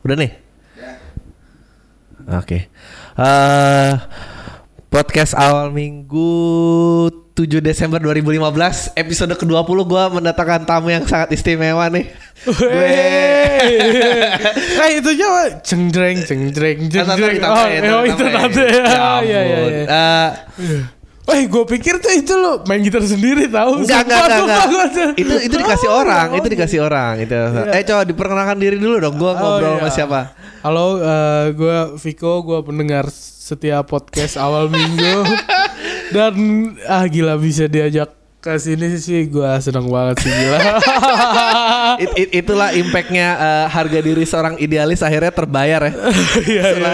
Udah nih? Oke. Eh, podcast awal minggu 7 Desember 2015 episode ke-20 gua mendatangkan tamu yang sangat istimewa nih. Nah itu aja cengdreng cengdreng cengdreng. Oh, oh, itu nanti. Ya Ya, ya, ya, ya. Eh, gue pikir tuh itu lo main gitar sendiri tahu. Enggak, enggak, enggak, enggak. Itu itu dikasih Oh, orang, oh, itu dikasih orang itu. Iya. Eh coba diperkenalkan diri dulu dong. Gua Oh, ngobrol sama iya. siapa? Halo, eh, gue Viko, gue pendengar setiap podcast awal minggu dan ah gila bisa diajak ke sini sih gue senang banget sih gila. It- it- itulah impactnya eh, harga diri seorang idealis akhirnya terbayar ya. Iya, iya.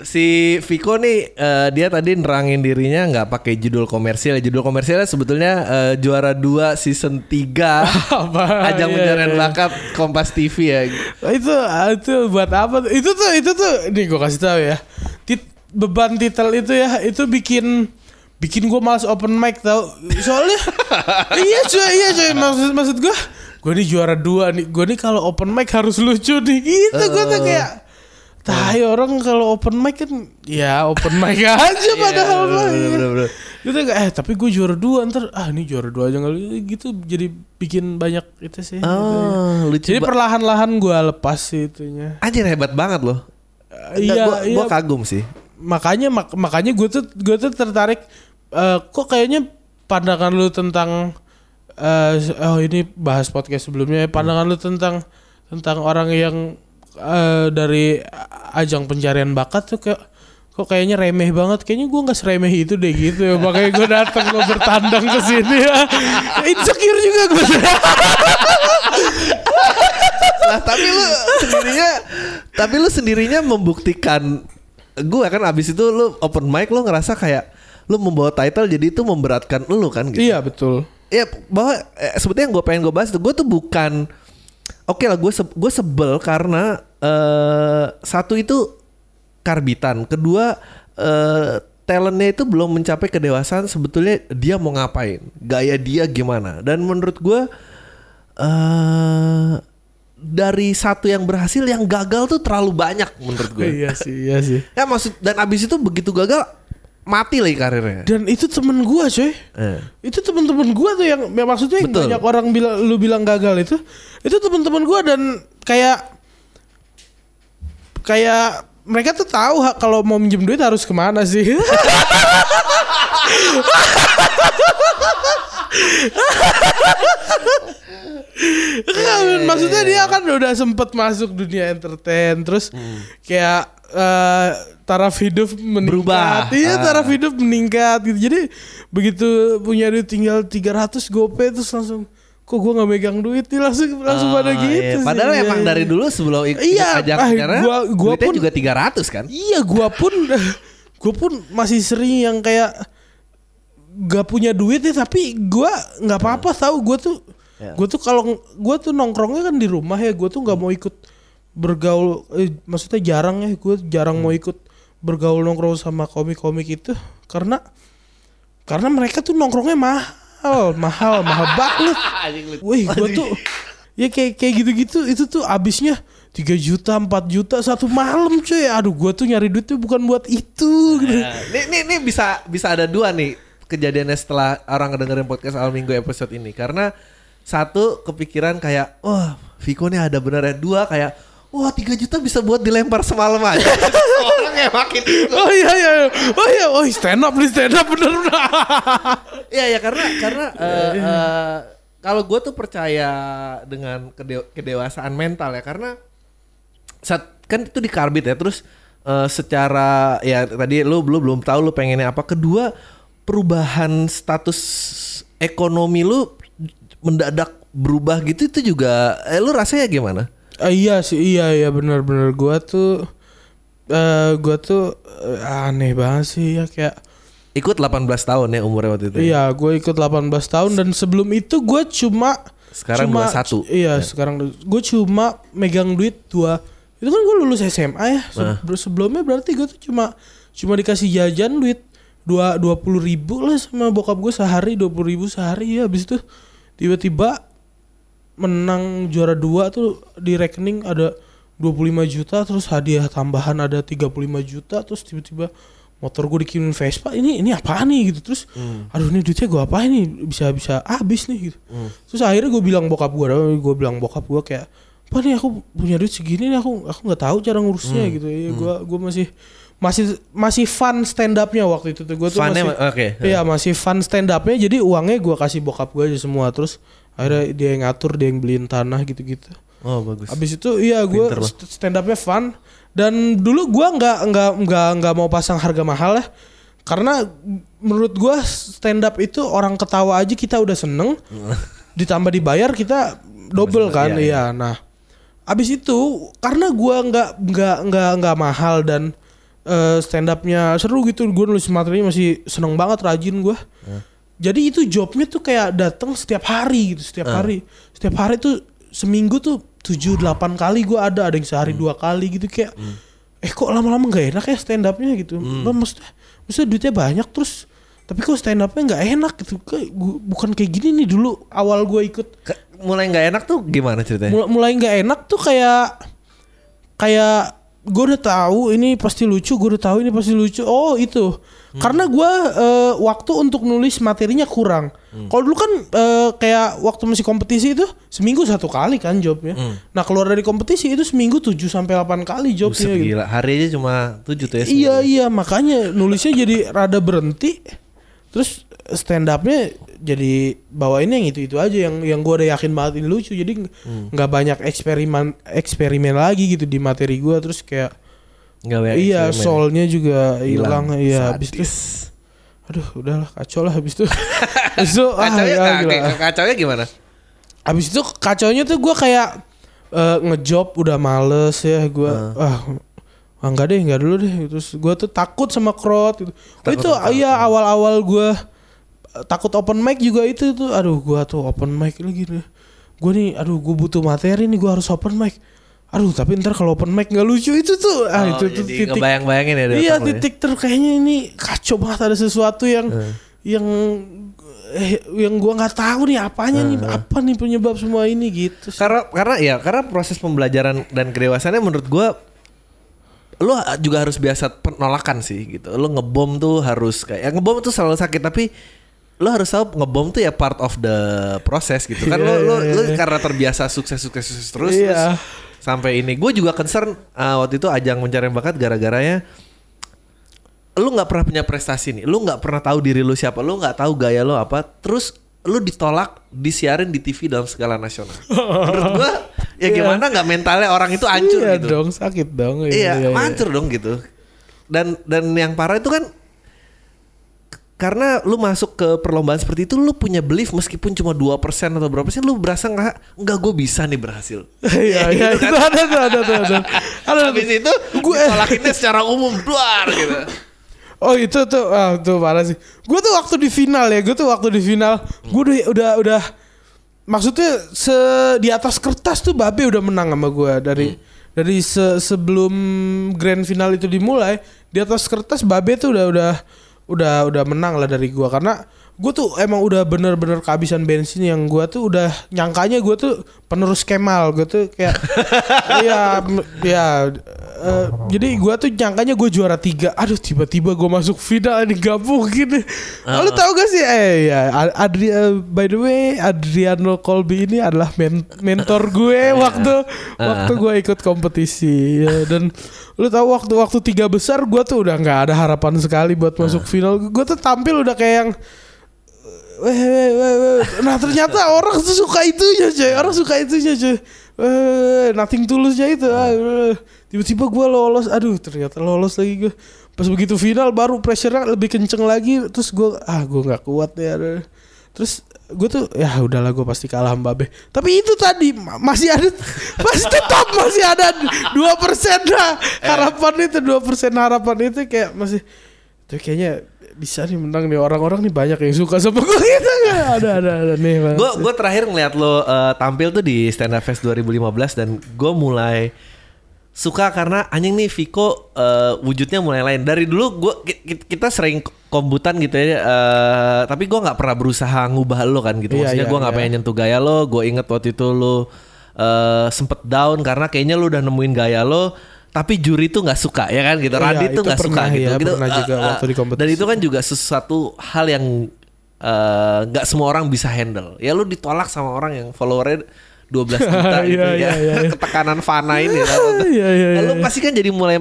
si Viko nih eh, dia tadi nerangin dirinya nggak pakai judul komersial. Judul komersialnya sebetulnya eh, juara 2 season 3 Apa? ajang Iya, pencarian bakat Kompas TV ya. itu itu buat apa itu tuh itu tuh nih gue kasih tahu ya Tit, beban titel itu ya itu bikin bikin gue malas open mic tau soalnya iya cuy iya cuy maksud maksud gue gue nih juara dua nih gue nih kalau open mic harus lucu nih gitu gue tuh kayak Tai orang kalau open mic kan ya open mic aja padahal mah. bener, ya. bener, bener. Gitu kayak eh tapi gue juara dua ntar ah ini juara dua aja nggak gitu jadi bikin banyak itu sih. gitu. Oh, lucu Jadi perlahan-lahan gue lepas sih itunya. Anjir hebat banget loh. Eh, iya, gua, iya. kagum sih. Makanya mak- makanya gue tuh gue tuh tertarik eh, kok kayaknya pandangan lu tentang eh, oh ini bahas podcast sebelumnya pandangan lu tentang tentang orang yang eh, dari ajang pencarian bakat tuh kayak kok kayaknya remeh banget. Kayaknya gue nggak seremeh itu deh gitu ya. Makanya gue datang lo bertandang ke sini ya. Insecure juga gue Lah tapi lu sendirinya tapi lu sendirinya membuktikan gue kan abis itu lu open mic lu ngerasa kayak lu membawa title jadi itu memberatkan lu kan gitu. iya betul Ya bahwa eh, sebetulnya yang gue pengen gue bahas itu gue tuh bukan oke lah gue se- gue sebel karena eh satu itu karbitan, kedua eh talentnya itu belum mencapai kedewasaan sebetulnya dia mau ngapain, gaya dia gimana dan menurut gue eh dari satu yang berhasil yang gagal tuh terlalu banyak menurut gue. iya sih iya sih Ya maksud dan abis itu begitu gagal mati lagi karirnya. dan itu temen gue coy Eh. itu teman-teman gua tuh yang, yang maksudnya yang Betul. banyak orang bilang lu bilang gagal itu itu teman-teman gua dan kayak kayak mereka tuh tahu kalau mau minjem duit harus ke mana sih men. maksudnya dia kan udah sempet masuk dunia entertain terus kayak eh, taraf hidup meningkat Berubah. iya Ah. taraf hidup meningkat gitu jadi begitu punya duit tinggal 300 gopay terus langsung kok gua nggak megang duit nih langsung langsung pada Ah, gitu iya. sih. Padahal Iya, emang iya. dari dulu sebelum ikut Iya, ajang ah, karena gua- gua duitnya pun- juga 300 kan. Iya, gua pun gua pun masih sering yang kayak gak punya duit ya tapi gua nggak apa-apa tahu gua tuh Ya. gua tuh kalau gua tuh nongkrongnya kan di rumah ya gua tuh nggak mau ikut bergaul eh, maksudnya jarang ya gua jarang mau ikut bergaul nongkrong sama komik-komik itu karena karena mereka tuh nongkrongnya mahal mahal mahal banget Wih, gua tuh ya kayak kayak gitu-gitu itu tuh abisnya 3 juta 4 juta satu malam cuy. Aduh, gua tuh nyari duit tuh bukan buat itu gitu. Nah, nih, nih, nih bisa bisa ada dua nih kejadiannya setelah orang ngedengerin podcast awal minggu episode ini karena satu kepikiran kayak wah Viko nih ada bener ya dua kayak wah 3 juta bisa buat dilempar semalam aja orang yang makin itu Oh iya iya. Oh iya, oh stand up nih stand up bener bener. Iya ya karena karena eh, eh, kalau gue tuh percaya dengan kede- kedewasaan mental ya karena saat kan itu di karbit ya terus eh, secara ya tadi lu belum belum tahu lu pengennya apa kedua perubahan status ekonomi lu mendadak berubah gitu itu juga eh, lu rasanya gimana? Ah, iya sih iya iya bener gua tuh eh gua tuh eh, aneh banget sih ya kayak Ikut 18 tahun ya umurnya waktu itu. ya? Iya, gue ikut 18 tahun dan sebelum itu gue cuma Sekarang cuma, 21. Iya, sekarang gue cuma megang duit dua. Itu kan gue lulus SMA ya. Se- Nah. Sebelumnya berarti gue tuh cuma cuma dikasih jajan duit dua dua puluh ribu lah sama bokap gue sehari dua puluh ribu sehari ya. Habis itu tiba-tiba menang juara dua tuh di rekening ada 25 juta terus hadiah tambahan ada 35 juta terus tiba-tiba motor gue dikirimin Vespa ini ini apa nih? Gitu terus aduh ini duitnya gue apa ini bisa bisa habis nih gitu. Terus akhirnya gue bilang bokap gue gue bilang bokap gue kayak apa nih aku punya duit segini nih aku aku nggak tahu cara ngurusnya gitu. Ya gue gue masih masih masih fun stand upnya waktu itu tuh. Gue tuh Funnya masih ma- oke. Iya masih fun stand upnya jadi uangnya gue kasih bokap gue aja semua terus akhirnya dia yang ngatur dia yang beliin tanah gitu-gitu. Oh bagus. Abis itu iya gue stand upnya fun. Dan dulu gue nggak nggak nggak nggak mau pasang harga mahal ya. Karena menurut gue stand up itu orang ketawa aja kita udah seneng. Ditambah dibayar kita double kan? iya, iya nah. Abis itu karena gue nggak nggak nggak nggak mahal dan eh, stand upnya seru gitu. Gue nulis materinya masih seneng banget rajin gue jadi itu jobnya tuh kayak datang setiap hari gitu setiap hari. Setiap hari tuh seminggu tuh tujuh delapan kali gue ada ada yang sehari dua kali gitu kayak eh kok lama-lama nggak enak ya stand upnya gitu Bah, maksudnya maksudnya duitnya banyak terus tapi kok stand upnya nggak enak gitu. Bukan kayak gini nih dulu awal gue ikut. Ke- mulai nggak enak tuh gimana ceritanya? mulai mulai nggak enak tuh kayak kayak gue udah tahu ini pasti lucu gue udah tahu ini pasti lucu. Oh itu karena gue eh, waktu untuk nulis materinya kurang kalau dulu kan eh, kayak waktu masih kompetisi itu seminggu satu kali kan jobnya nah keluar dari kompetisi itu seminggu 7 sampai 8 kali Buset, jobnya gitu. gila. Hari aja cuma tujuh tuh ya. Iya iya makanya nulisnya jadi rada berhenti. Terus stand upnya jadi bawainnya yang itu itu aja yang yang gue udah yakin banget ini lucu. Jadi ng- nggak banyak eksperimen eksperimen lagi gitu di materi gue terus kayak Nggak banyak iya eksperimen. soulnya juga hilang iya habis itu aduh udahlah kacau lah habis itu habis itu ah, Kacaunya, ya, gila. kacaunya gimana? Habis itu kacaunya tuh gue kayak eh, ngejob udah males ya gue ah ah, enggak deh enggak dulu deh terus gue tuh takut sama crowd gitu. Oh, Takut itu iya awal-awal gue takut open mic juga itu tuh aduh gue tuh open mic lagi nih gue nih aduh gue butuh materi nih gue harus open mic aduh tapi ntar kalau open mic nggak lucu itu tuh ah Oh, itu tuh titik ngebayang-bayangin ya iya ya? titik ter kayaknya ini kacau banget ada sesuatu yang yang eh, yang gua nggak tahu nih apanya nih apa nih penyebab semua ini gitu sih. Karena karena ya karena proses pembelajaran dan kedewasaannya menurut gua lu juga harus biasa penolakan sih gitu. Lu ngebom tuh harus kayak ya ngebom tuh selalu sakit tapi lu harus tahu ngebom tuh ya part of the process gitu kan Iya, lu, lu, iya, lu iya. karena terbiasa sukses sukses sukses terus, Iya. terus sampai ini. Gue juga concern uh, waktu itu ajang mencari bakat gara-garanya lu nggak pernah punya prestasi nih. Lu nggak pernah tahu diri lu siapa. Lu nggak tahu gaya lu apa. Terus lu ditolak disiarin di TV dalam skala nasional. Menurut gua ya gimana nggak mentalnya orang itu hancur iya gitu. dong sakit dong. Iya, hancur dong gitu. Dan dan yang parah itu kan karena lu masuk ke perlombaan seperti itu lu punya belief meskipun cuma 2% atau berapa persen lu berasa nggak nggak gue bisa nih berhasil. Iya iya Gitu itu ada tuh ada tuh ada ada habis itu gue ditolakinnya secara umum luar gitu. Oh itu tuh ah tuh parah sih. Gue tuh waktu di final ya gue tuh waktu di final gue udah udah udah maksudnya se di atas kertas tuh babe udah menang sama gue dari dari se- sebelum grand final itu dimulai di atas kertas babe tuh udah udah udah udah menang lah dari gua. Karena gue tuh emang udah bener-bener kehabisan bensin yang gua tuh udah nyangkanya gue tuh penerus Kemal. Gue tuh kayak iya m- ya eh, jadi gua tuh nyangkanya gue juara tiga. Aduh tiba-tiba gue masuk final ini gak mungkin lu tau gak sih? Eh ya Adri eh, by the way Adriano Colby ini adalah men- mentor gue waktu waktu gue ikut kompetisi ya, dan lu tahu waktu waktu tiga besar gue tuh udah nggak ada harapan sekali buat masuk final. Gue tuh tampil udah kayak yang Weh, weh, weh, weh. Nah ternyata orang tuh suka itunya coy Orang suka itunya coy Weh, Nothing tulusnya itu. Ah. Tiba-tiba gue lolos. Aduh ternyata lolos lagi gue Pas begitu final baru pressure-nya lebih kenceng lagi. Terus gue Ah gue gak kuat ya. Terus gue tuh ya udahlah gue pasti kalah sama Babe. Tapi itu tadi ma- masih ada masih tetap masih ada dua persen lah harapan itu dua persen harapan itu kayak masih tuh kayaknya bisa nih menang nih orang-orang nih banyak yang suka sama gue gitu ada ada ada nih Bang. gue gue terakhir ngeliat lo eh, tampil tuh di Stand Up Fest 2015 dan gue mulai suka karena anjing nih Viko eh, wujudnya mulai lain dari dulu gue kita sering kombutan gitu ya eh, tapi gue nggak pernah berusaha ngubah lo kan gitu Iya, maksudnya iya, gue nggak iya. pengen nyentuh gaya lo gue inget waktu itu lo eh, sempet down karena kayaknya lu udah nemuin gaya lo tapi juri tuh nggak suka ya kan gitu. Iya, Radit tuh itu nggak suka pernah gitu. ya, gitu. pernah juga Eh, eh, waktu di kompetisi. Dan itu kan juga sesuatu hal yang eh, nggak semua orang bisa handle. Ya lu ditolak sama orang yang followernya 12 juta gitu Iya, ya. iya, iya, iya. Ketekanan fana ini. lah. Iya, iya, iya, Lu iya. pasti kan jadi mulai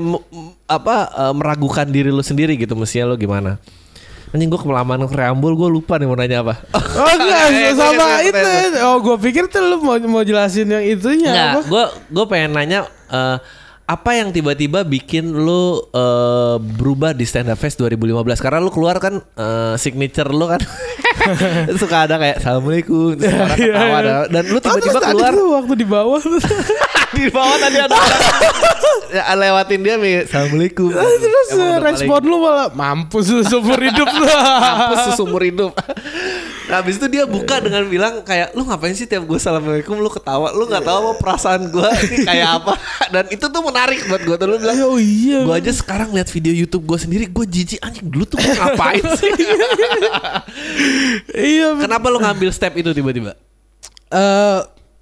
apa eh, meragukan diri lu sendiri gitu mestinya lu gimana? Anjing gue kelamaan preambul gue lupa nih mau nanya apa. Oh enggak Eh, sama itu. Oh gue pikir tuh lu mau mau jelasin yang itunya Enggak, gue gue pengen nanya eh, apa yang tiba-tiba bikin lu eh, berubah di Stand Up Fest 2015 karena lu keluar kan eh, signature lu kan. Suka ada kayak assalamualaikum. Terus orang Iya, ketawa iya. ada- dan lu terus tiba-tiba keluar tuh waktu di bawah? Di bawah tadi ada. Ya, lewatin dia nih assalamualaikum. Terus Emang udah respon lu malah mampus lu seumur hidup. Lu. mampus seumur hidup. Nah, habis itu dia buka dengan bilang kayak lu ngapain sih tiap gue assalamualaikum lu ketawa? Lu nggak tahu apa perasaan gue ini kayak apa? Dan itu tuh menarik buat gue tuh lu bilang Oh iya. gue aja sekarang lihat video YouTube gue sendiri gue jijik anjing dulu tuh gue ngapain sih? Iya. kenapa lu ngambil step itu tiba-tiba? Eh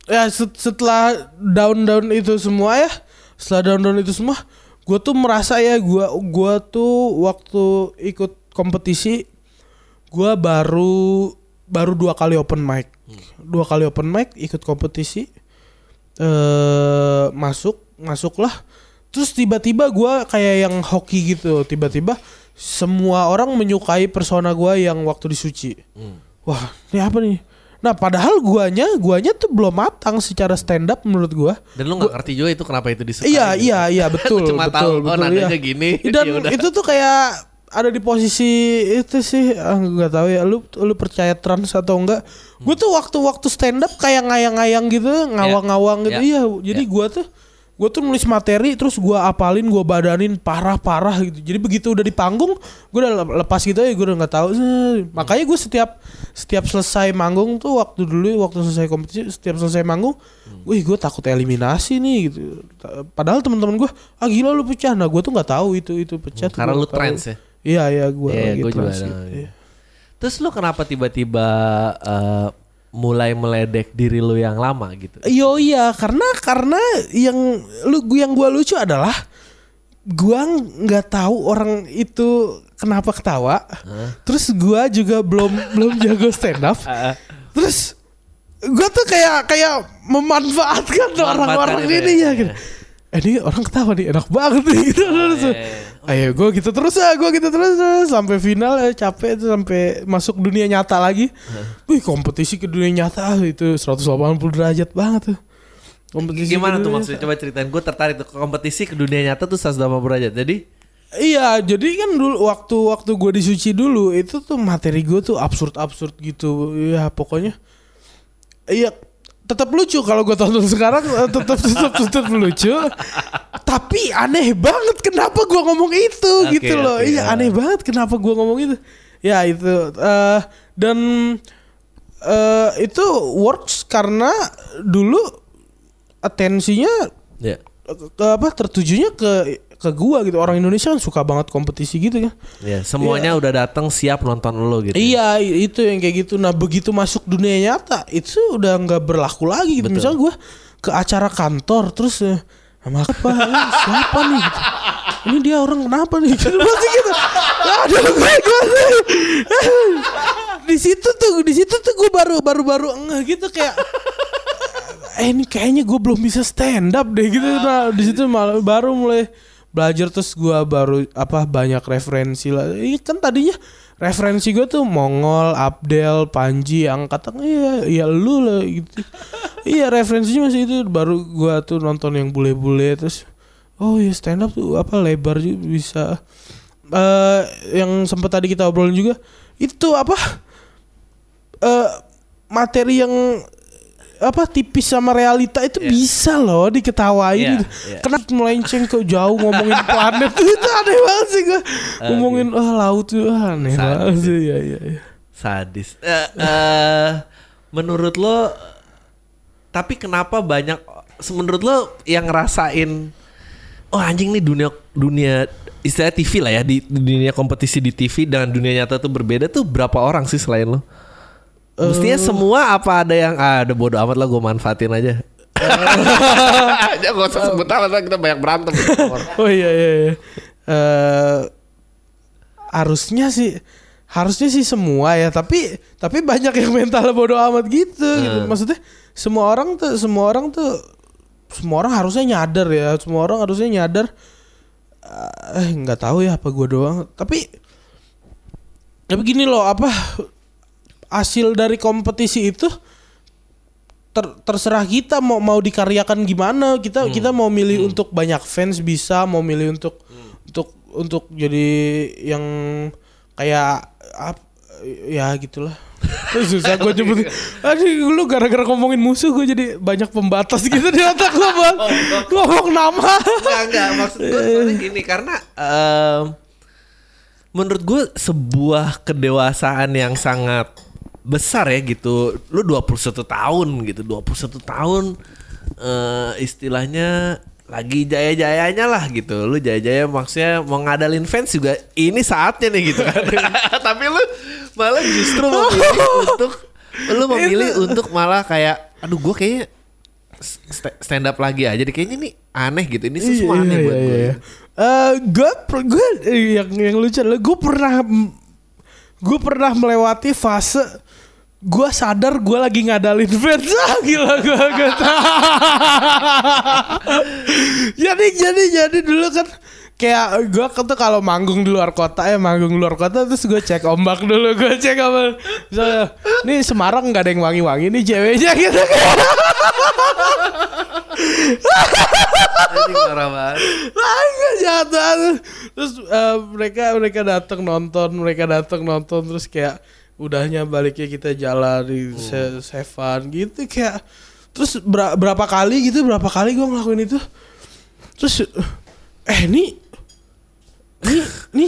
ya set- setelah down-down itu semua ya, setelah down-down itu semua, gue tuh merasa ya gua gua tuh waktu ikut kompetisi gua baru baru dua kali open mic. Dua kali open mic ikut kompetisi eh masuk, masuklah. Terus tiba-tiba gua kayak yang hoki gitu, tiba-tiba semua orang menyukai persona gua yang waktu di Suci. Wah, ini apa nih? Nah, padahal guanya, guanya tuh belum matang secara stand up menurut gua. dan lu nggak ngerti juga itu kenapa itu disukai Iya, gitu. iya, iya, betul, Cuma betul, tahu, oh, betul, nadanya iya. gini, Dan yaudah. itu tuh kayak ada di posisi itu sih, ah, nggak tahu ya. Lu, lu percaya trans atau enggak? Gue tuh waktu-waktu stand up kayak ngayang-ngayang gitu, ngawang-ngawang gitu. Ya. Iya, jadi gua tuh gue tuh nulis materi terus gua apalin gua badanin parah-parah gitu. Jadi begitu udah di panggung gue udah lep- lepas gitu ya gue udah nggak tahu. Eh, makanya gue setiap setiap selesai manggung tuh waktu dulu waktu selesai kompetisi setiap selesai manggung wih gue takut eliminasi nih gitu. Padahal teman-teman gue ah gila lu pecah. Nah gue tuh nggak tahu itu itu pecah karena lu trans ya iya iya gue Iya, lagi gue juga trans ada. gitu, iya. Terus lu kenapa tiba-tiba eh, mulai meledek diri lu yang lama gitu? Yo iya karena karena yang lu yang gua lucu adalah gua nggak tahu orang itu kenapa ketawa. Terus gua juga belum belum jago stand up. Terus gua tuh kayak kayak memanfaatkan orang-orang ini ya. ya gitu. Eh ini orang ketawa nih enak banget nih gitu terus. iya. Ayo gue gitu terus ya gue gitu terus, sampai final ya capek tuh sampai masuk dunia nyata lagi. Wih kompetisi ke dunia nyata ah, itu 180 derajat banget tuh. Kompetisi Gimana tuh maksudnya? Coba ceritain. Gue tertarik tuh kompetisi ke dunia nyata tuh 180 derajat. Jadi Iya, jadi kan dulu waktu waktu gue di Suci dulu itu tuh materi gue tuh absurd absurd gitu. Ya pokoknya, iya tetap lucu kalau gue tonton sekarang eh, tetap tetap tetap lucu. Tapi aneh banget kenapa gue ngomong itu Oke, gitu loh. oke, iya ya. aneh banget kenapa gue ngomong itu. Ya itu eh, dan eh itu works karena dulu atensinya ya. ke apa tertujunya ke ke gua gitu. Orang Indonesia kan suka banget kompetisi gitu kan Ya, semuanya udah datang siap nonton lo gitu. iya itu yang kayak gitu. Nah begitu masuk dunia nyata itu udah nggak berlaku lagi gitu. Betul. misalnya gua ke acara kantor terus eh, sama apa? Siapa nih? Gitu. ini dia orang kenapa nih? Gitu. Masih gitu. Aduh gue gue di situ tuh di situ tuh gue baru baru baru enggak gitu kayak eh ini kayaknya gue belum bisa stand up deh gitu. Nah di situ malah baru mulai belajar terus gue baru apa banyak referensi lah. Ini kan tadinya referensi gue tuh Mongol, Abdel, Panji, angkatan iya iya lu lah gitu. Iya referensinya masih itu. Baru gue tuh nonton yang bule-bule terus oh iya stand up tuh apa lebar juga bisa. Eh yang sempat tadi kita obrolin juga itu apa? Eh materi yang apa tipis sama realita itu Iya. bisa loh diketawain Iya, gitu. iya. Kenapa melenceng ke jauh ngomongin planet itu aneh banget sih gue. ngomongin ah laut tuh aneh Sadis banget sih ya ya ya. Sadis. Eh, eh, menurut lo tapi kenapa banyak menurut lo yang ngerasain oh anjing nih dunia dunia istilah TV lah ya di, di dunia kompetisi di TV dengan dunia nyata tuh berbeda tuh berapa orang sih selain lo? Mestinya semua apa ada yang ah udah bodo amat lah gue manfaatin aja. Aja gak usah sebut nama ntar kita banyak berantem. Oh iya iya. iya. Eh, harusnya sih harusnya sih semua ya tapi tapi banyak yang mental bodoh amat gitu gitu maksudnya semua orang tuh semua orang tuh semua orang harusnya nyadar ya semua orang harusnya nyadar eh nggak tahu ya apa gua doang tapi tapi gini loh apa hasil dari kompetisi itu ter- terserah kita mau mau dikaryakan gimana. Kita kita mau milih untuk banyak fans bisa mau milih untuk untuk untuk jadi yang kayak ap, ya gitulah. Susah gue nyebut aduh lu gara-gara ngomongin musuh gue jadi banyak pembatas gitu di otak gue bang. Ngomong nama. Enggak, enggak. Maksud gue gini. Karena em, menurut gue sebuah kedewasaan yang sangat besar ya gitu. Lu 21 tahun gitu. 21 tahun eh istilahnya lagi jaya-jayanya lah gitu. Lu jaya-jaya maksudnya mau ngadalin fans juga ini saatnya nih gitu kan. Tapi lu malah justru memilih untuk lu memilih untuk malah kayak aduh gue kayaknya st- stand up lagi aja deh kayaknya nih aneh gitu ini sesuatu aneh buat gue Eh, gue gue yang yang lucu adalah gue pernah gue pernah melewati fase gue sadar gue lagi ngadalin fans. Ah, gila gue kata jadi jadi jadi dulu kan kayak gue kan tuh kalau manggung di luar kota ya manggung di luar kota terus gue cek ombak dulu gue cek apa. Misalnya nih Semarang nggak ada yang wangi-wangi nih ceweknya gitu parah banget. Enggak jatuh. Terus eh, mereka mereka datang nonton, mereka datang nonton terus kayak udahnya baliknya kita jalan di se Sevan gitu kayak terus ber- berapa kali gitu berapa kali gue ngelakuin itu. Terus eh ini ini ini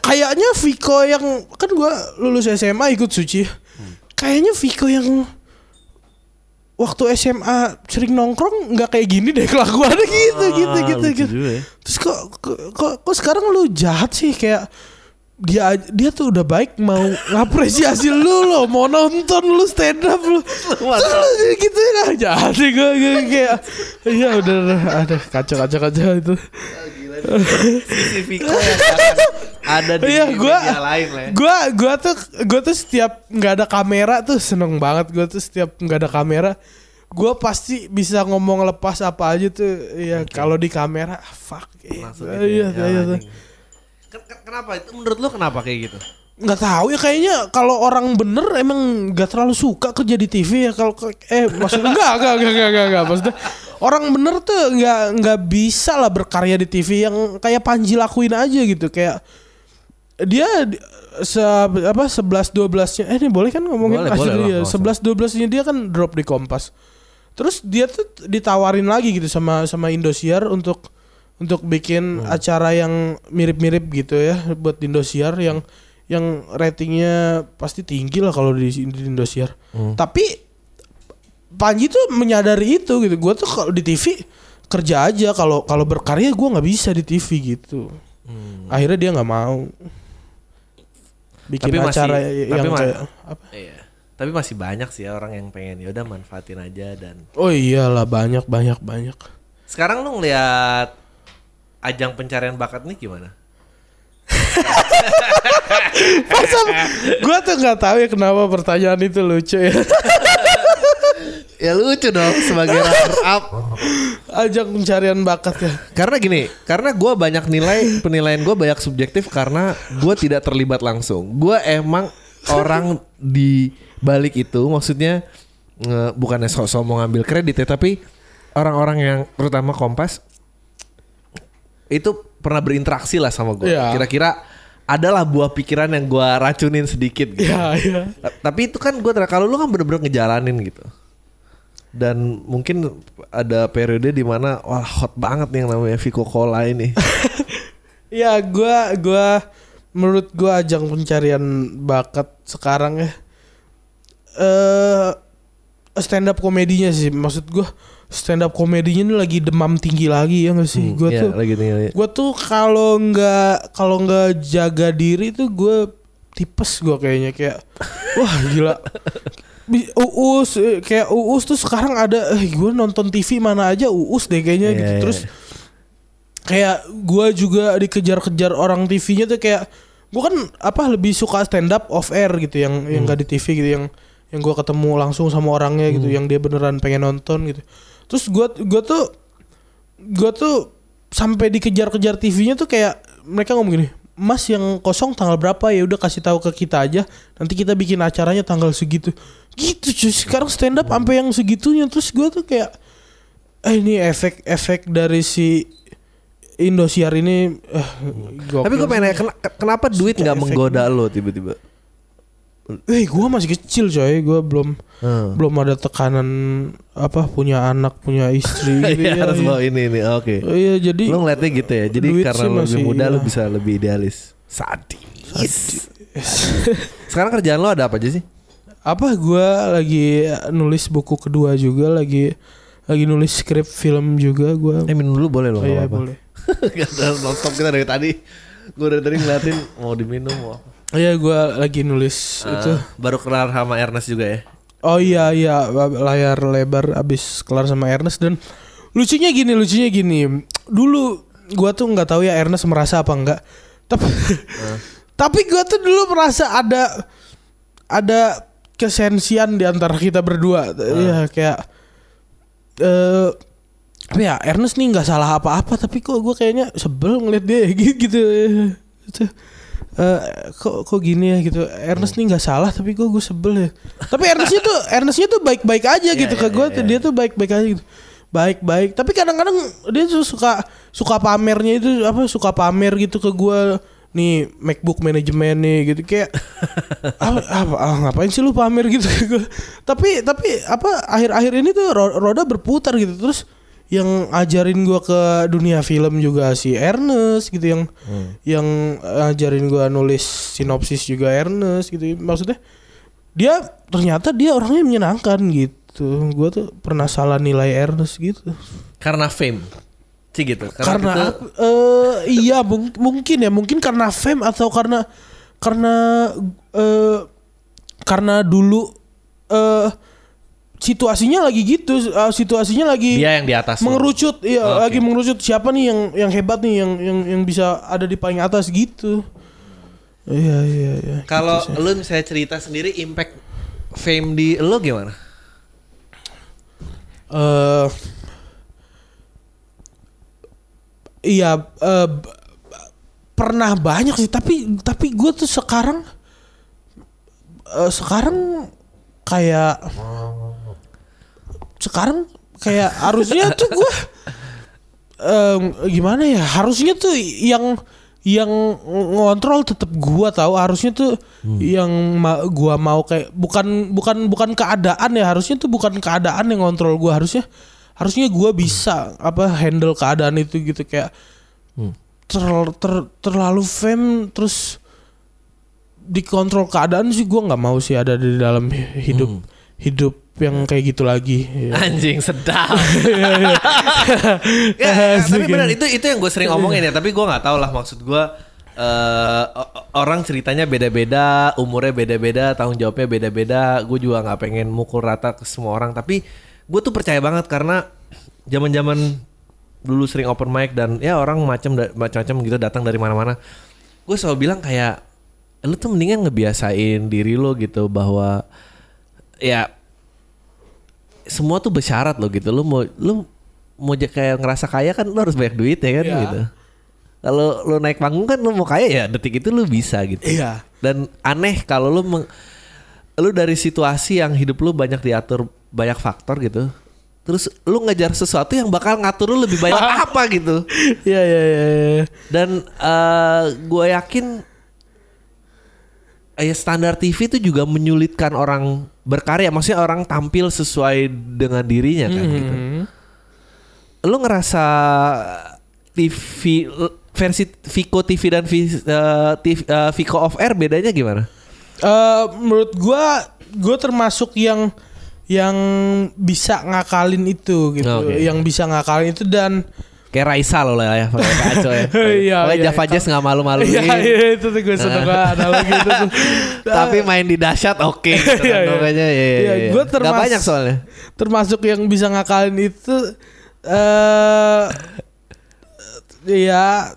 kayaknya Viko yang kan gue lulus SMA ikut suci. Kayaknya Viko yang waktu SMA sering nongkrong nggak kayak gini deh kelakuannya. Gitu gitu Ah, gitu, gitu. juga ya. terus kok kok kok sekarang lu jahat sih kayak dia dia tuh udah baik mau ngapresiasi lu loh mau nonton lu stand up lu terus lu jadi gitu ya jahat sih gue, gue kayak iya udah udah, ada kacau kacau kacau itu. Ada di Iya, gua media lain lah ya. gua gua tuh gua tuh setiap nggak ada kamera tuh seneng banget. Gua tuh setiap nggak ada kamera gua pasti bisa ngomong lepas apa aja tuh. Ya kalau di kamera fuck iya. Langsung iya ya, iya, ya, iya, tuh. anjing. Ken- ken- Kenapa itu menurut lu kenapa kayak gitu? nggak tahu ya kayaknya kalau orang bener emang nggak terlalu suka kerja di TV ya kalau eh maksudnya enggak enggak enggak enggak enggak, enggak. maksudnya orang bener tuh nggak nggak bisa lah berkarya di TV yang kayak Panji lakuin aja gitu kayak dia di- se apa 11 12 nya eh ini boleh kan ngomongin Boleh, boleh dia langsung. 11 12 nya dia kan drop di Kompas terus dia tuh ditawarin lagi gitu sama sama Indosiar untuk untuk bikin Hmm. acara yang mirip-mirip gitu ya buat di Indosiar yang yang ratingnya pasti tinggi lah kalau di, di Indosiar. Hmm. Tapi Panji tuh menyadari itu gitu. Gue tuh kalau di TV kerja aja kalau kalau berkarya gue nggak bisa di TV gitu. Hmm. Akhirnya dia nggak mau bikin Tapi masih- acara tapi yang ma- kayak apa? Iya. Tapi masih banyak sih ya orang yang pengen ya udah manfaatin aja dan Oh iyalah banyak banyak banyak. sekarang lu ngeliat ajang pencarian bakat nih gimana? Masa gue tuh nggak tahu ya kenapa pertanyaan itu lucu ya. Ya lucu dong sebagai runner up. Ajang pencarian bakat ya. Karena gini, karena gue banyak nilai penilaian gue banyak subjektif karena gue tidak terlibat langsung. Gue emang orang di balik itu, maksudnya nge- bukannya sok-sok mau ngambil kredit ya, tapi orang-orang yang terutama Kompas itu pernah berinteraksi lah sama gue. Iya. Kira-kira adalah buah pikiran yang gue racunin sedikit. Gitu. Iya. Ta- Tapi itu kan gue kalau lu kan bener-bener ngejalanin gitu. Dan mungkin ada periode di mana wah hot banget nih yang namanya Vico Cola ini. Ya gua gua menurut gua ajang pencarian bakat sekarang ya eh stand up komedinya sih maksud gua stand up komedinya ini lagi demam tinggi lagi ya gak sih? gua Iya, tuh lagi tinggal. gua tuh kalau nggak kalau nggak jaga diri tuh gua tipes gua kayaknya kayak wah gila Uus eh, kayak Uus tuh sekarang ada eh gue nonton TV mana aja Uus deh kayaknya Iya, gitu. iya. Terus kayak gue juga dikejar-kejar orang TV-nya tuh kayak gue kan apa lebih suka stand up off air gitu yang yang Hmm. gak di TV gitu yang yang gue ketemu langsung sama orangnya gitu Hmm. yang dia beneran pengen nonton gitu. Terus gue gua tuh gue tuh sampai dikejar-kejar TV-nya tuh kayak mereka ngomong gini, Mas yang kosong tanggal berapa ya udah kasih tahu ke kita aja. Nanti kita bikin acaranya tanggal segitu. Gitu cuy. Sekarang stand up sampai yang segitunya terus gue tuh kayak eh ini efek-efek dari si Indosiar ini eh, Tapi gue pengen nanya, kena- kenapa duit nggak menggoda lo tiba-tiba? Eh gue masih kecil coy, gue belum Hmm. belum ada tekanan apa punya anak punya istri gitu Iya, ya. harus iya. bawa ini ini. Oke. Oh, iya jadi Lo ngeliatnya gitu ya. Jadi karena lo lebih muda lo iya. bisa lebih idealis. Sadis. Sekarang kerjaan lo ada apa aja sih? apa gue lagi nulis buku kedua juga lagi lagi nulis skrip film juga gue Eh minum dulu boleh lo. oh, iya apa-apa. boleh Gak ada nonstop kita dari tadi. Gue dari tadi ngeliatin mau diminum mau apa. Iya gue lagi nulis itu. Ah, baru kenal sama Ernest juga ya. oh iya iya layar lebar abis kelar sama Ernest dan lucunya gini lucunya gini. Dulu gue tuh nggak tahu ya Ernest merasa apa enggak tapi tapi gue tuh dulu merasa ada ada kesensian di antara kita berdua. Ya kayak eh apa ya Ernest nih nggak salah apa-apa tapi kok gue kayaknya sebel ngeliat dia gitu gitu Eh, kok kok gini ya gitu. Ernest nih nggak salah tapi kok gue sebel ya. Tapi Ernestnya tuh Ernestnya tuh baik-baik aja gitu iya, ke gue tuh. iya. dia tuh baik-baik aja gitu. Baik-baik. Tapi kadang-kadang dia tuh suka suka pamernya itu apa suka pamer gitu ke gue nih MacBook manajemen nih gitu. Kayak apa, apa ah, ngapain sih lu pamer gitu ke gue tapi tapi apa akhir-akhir ini tuh ro- roda berputar gitu. Terus yang ajarin gua ke dunia film juga si Ernest gitu yang yang ajarin gua nulis sinopsis juga Ernest gitu. Maksudnya dia ternyata dia orangnya menyenangkan gitu. Gua tuh pernah salah nilai Ernest gitu. Karena fame. Sih gitu. karena itu- aku- eh, iya mung- mungkin ya. Mungkin karena fame atau karena karena eh, karena dulu eh situasinya lagi gitu eh, situasinya lagi dia yang di atas. lo. mengerucut iya Oke. lagi mengerucut siapa nih yang yang hebat nih yang yang yang bisa ada di paling atas gitu iya iya iya Kalau gitu lu misalnya cerita sendiri impact fame di lo gimana? eh iya eh, b- pernah banyak sih tapi tapi gue tuh sekarang eh, sekarang kayak sekarang kayak harusnya tuh gue em, gimana ya? Harusnya tuh yang yang ngontrol tetap gua tahu harusnya tuh yang ma- gua mau kayak bukan bukan bukan keadaan ya. Harusnya tuh bukan keadaan yang ngontrol gua. Harusnya harusnya gua bisa apa handle keadaan itu gitu. Kayak ter- ter- terlalu fame terus dikontrol keadaan sih gua nggak mau sih ada di dalam hidup hidup yang kayak gitu lagi ya. Anjing sedap. Iya, ya, ya, tapi benar itu itu yang gue sering omongin ya. Tapi gue nggak tahu lah maksud gue. eh o- orang ceritanya beda-beda, umurnya beda-beda, tanggung jawabnya beda-beda. Gue juga nggak pengen mukul rata ke semua orang. Tapi gue tuh percaya banget karena zaman-zaman dulu sering open mic dan ya orang macam macam-macam gitu datang dari mana-mana. Gue selalu bilang kayak lu tuh mendingan ngebiasain diri lo gitu bahwa ya semua tuh bersyarat lo gitu. Lu mau lu mau kayak ngerasa kaya kan lu harus banyak duit ya kan Iya. gitu. Kalau lu naik panggung kan lu mau kaya ya detik itu lu bisa gitu. Iya. Dan aneh kalau lu meng- lu dari situasi yang hidup lu banyak diatur banyak faktor gitu. Terus lu ngejar sesuatu yang bakal ngatur lu lebih banyak apa gitu. Iya iya iya. iya. Dan eh gue yakin ya standar TV itu juga menyulitkan orang berkarya. Maksudnya orang tampil sesuai dengan dirinya kan gitu. Hmm. Lu ngerasa TV versi Vico TV dan Vi- eh, TV, eh, Vico off air bedanya gimana? Eh, menurut gua gua termasuk yang yang bisa ngakalin itu gitu, Oke. yang bisa ngakalin itu dan Kayak Raisa loh lah ya pakai kaco ya. Iya, Pokoknya iya. Java Jazz nggak malu-maluin. Iya, iya itu tuh gue seneng banget analogi itu tuh. Tapi main di dahsyat oke gitu kan Iya, iya. ya. Iya, ya, gua Gak termas- banyak soalnya. termasuk yang bisa ngakalin itu eh ya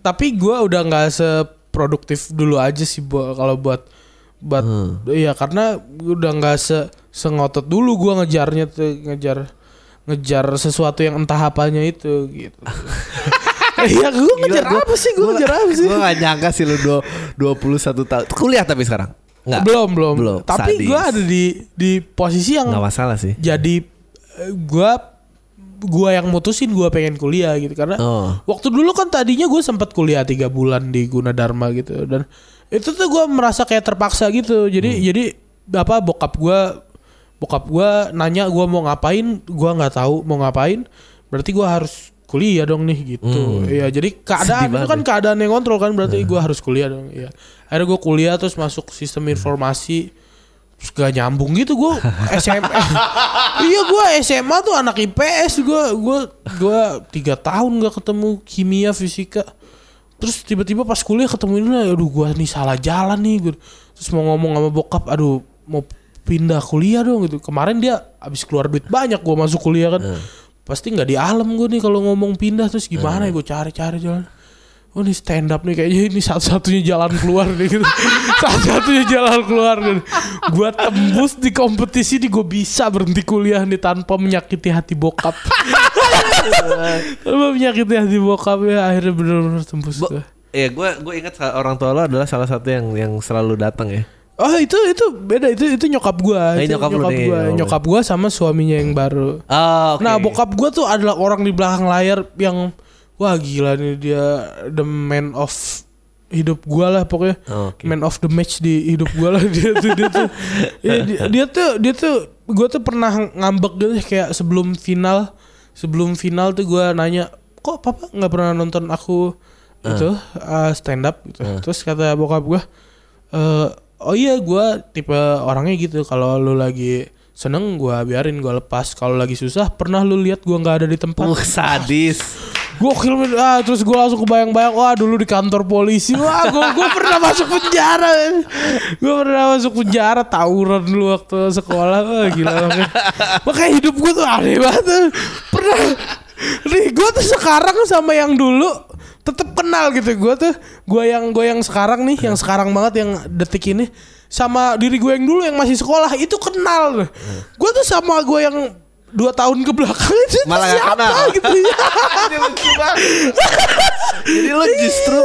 tapi gua udah nggak seproduktif dulu aja sih bu kalau buat buat Hmm. iya karena udah nggak se sengotot dulu gua ngejarnya tuh ngejar ngejar sesuatu yang entah apanya itu gitu Iya gue ngejar gua- apa sih gue gua- ngejar apa sih Gue gak nyangka sih lu dua- 21 tahun. Kuliah tapi sekarang? Enggak. belum belum Belum, tapi gue ada di di posisi yang Nggak masalah sih. jadi eh, gua gua yang mutusin gua pengen kuliah gitu karena Oh. waktu dulu kan tadinya gue sempat kuliah tiga bulan di Gunadarma gitu dan itu tuh gua merasa kayak terpaksa gitu jadi Hmm. jadi apa bokap gua bokap gua nanya gua mau ngapain gua nggak tahu mau ngapain berarti gua harus kuliah dong nih gitu. Hmm. Iya jadi keadaan Sedih itu kan keadaan yang kontrol kan berarti gua harus kuliah dong iya. Akhirnya gua kuliah terus masuk sistem informasi Terus gak nyambung gitu gue SMA iya gue SMA tuh anak IPS gue gue gue tiga tahun gak ketemu kimia fisika. Terus tiba-tiba pas kuliah ketemu ini aduh gue nih salah jalan nih gue terus mau ngomong sama bokap aduh mau pindah kuliah dong gitu kemarin dia abis keluar duit banyak gue masuk kuliah kan pasti nggak di alam gue nih kalau ngomong pindah terus gimana ya gue cari-cari jalan Oh ini stand up nih kayaknya ini satu-satunya jalan keluar nih gitu. Satu-satunya jalan keluar nih. Gua tembus di kompetisi nih gue bisa berhenti kuliah nih tanpa menyakiti hati bokap. tanpa menyakiti hati bokap ya akhirnya benar-benar tembus Bo- gua. Iya, gue gue ingat orang tua lo adalah salah satu yang yang selalu datang ya. Oh itu itu beda itu itu nyokap gua. Eh, Itu nyokap lu nih, gua. nyokap. Nyokap gua sama suaminya yang baru. Oh, oke. Nah bokap gua tuh adalah orang di belakang layar yang wah gila nih dia the man of hidup gua lah pokoknya Oh, Oke. man of the match di hidup gua lah dia tuh dia tuh Iya, dia, dia tuh dia tuh gua tuh pernah ngambek gitu kayak sebelum final sebelum final tuh gua nanya kok papa nggak pernah nonton aku itu uh, stand up gitu terus kata bokap gua eh oh iya gua tipe orangnya gitu. Kalau lu lagi seneng gua biarin gua lepas. Kalau lagi susah pernah lu lihat gua nggak ada di tempat? Uh, sadis. Gokil men. ah terus gue langsung kebayang-bayang wah dulu di kantor polisi. Wah gue gue pernah masuk penjara gue pernah masuk penjara tawuran dulu waktu sekolah. Wah gila banget makanya hidup gue tuh aneh banget. Pernah. Nih gue tuh sekarang sama yang dulu tetap kenal gitu gue tuh gue yang gue yang sekarang nih yang sekarang banget yang detik ini sama diri gue yang dulu yang masih sekolah itu kenal gue tuh sama gue yang dua tahun ke belakang itu Malah siapa kenal. gitu ya banget. Jadi lu justru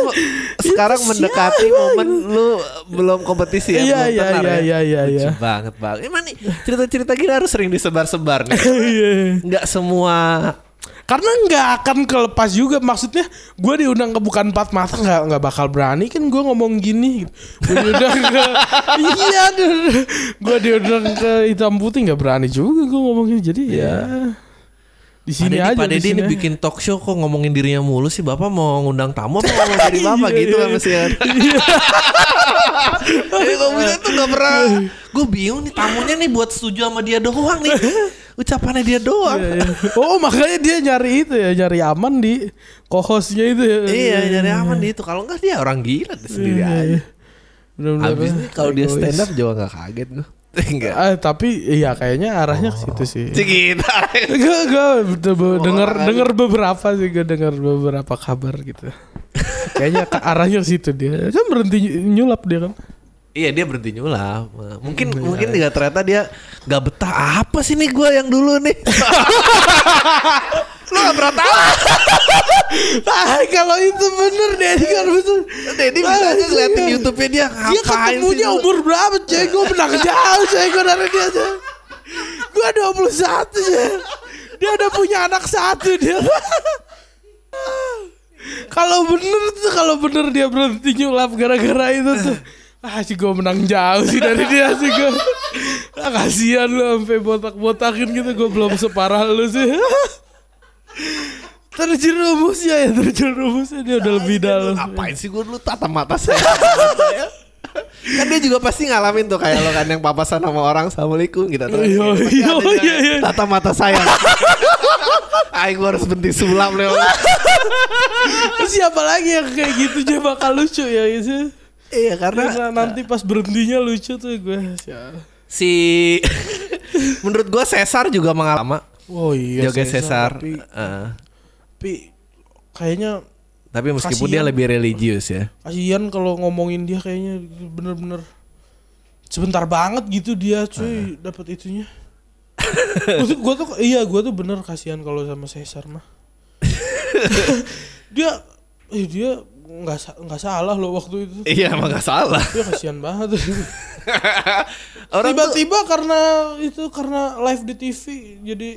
sekarang Itu mendekati siapa momen lu belum kompetisi ya, Iya, belum iya, tenar iya, ya. iya, iya, Lucu iya. banget bang. Emang nih cerita-cerita gini harus sering disebar-sebar nih. Iya. Nggak semua Karena nggak akan kelepas juga maksudnya gue diundang ke bukan empat mata nggak nggak bakal berani kan gue ngomong gini. Gue diundang ke iya gue diundang ke hitam putih nggak berani juga gue ngomong gini. Jadi ya di sini Pak aja Pak Deddy ini bikin talk show kok ngomongin dirinya mulu sih. Bapak mau ngundang tamu apa ngomong diri Bapak? Iya, gitu iya, kan mesti kan Eh kok bisa tuh gak pernah. Gue bingung nih tamunya nih buat setuju sama dia doang nih Ucapannya dia doang. Iya, iya. oh makanya dia nyari itu ya nyari aman di kohosnya itu ya. Iya nyari aman nih itu. Kalau enggak dia orang gila dia sendiri Iya, aja. iya. Bener-bener Habis nih kalau dia stand up juga gak kaget gue Enggak. Ah, tapi iya kayaknya arahnya ke situ sih. Cikita Gue gue Oh, denger orang- denger beberapa sih gue denger beberapa kabar gitu. Kayaknya ke arahnya ke situ dia. Kan berhenti nyulap dia kan. Iya dia berhenti nyulap. Mungkin mungkin juga ternyata dia Gak betah. Apa sih nih gue yang dulu nih? Lu gak pernah tahu? Ah, kalau itu bener Dedi kan betul. Dedi bisa aja ngeliatin YouTube-nya dia Dia ngapain ketemunya sih umur berapa cek? Gue menang jauh cek Gue dari dia aja Gue 21 cek. Dia udah punya anak satu dia. Kalau bener tuh Kalau bener dia berhenti nyulap Gara-gara itu tuh Ah sih gue menang jauh sih dari dia sih gue ah, Kasian lu sampai botak-botakin gitu Gue belum separah lu sih. Terjerumusnya ya Terjerumusnya dia udah lebih dalam. Ngapain sih gue dulu tatap mata saya. Kan dia juga pasti ngalamin tuh kayak lo kan yang papasan sama orang Assalamualaikum gitu. Terus Iya, iya, iya, iya. Tatap mata saya. Aing gua harus berhenti sulap. Terus siapa lagi yang kayak gitu? Aja bakal lucu ya gitu. Iya karena nanti pas berhentinya lucu tuh gue. si menurut gua Cesar juga mengalami Oh iya. Joget Cesar. Tapi, Eh, tapi kayaknya tapi meskipun dia Kasian. lebih religius ya. kasihan kalau ngomongin dia kayaknya bener-bener sebentar banget gitu dia cuy dapat itunya. gua tuh, gua tuh iya gua tuh bener kasihan kalau sama Cesar mah. dia eh dia nggak nggak salah loh waktu itu. Iya emang gak salah. Dia kasihan banget. Orang tuh, Tiba-tiba karena itu karena live di TV jadi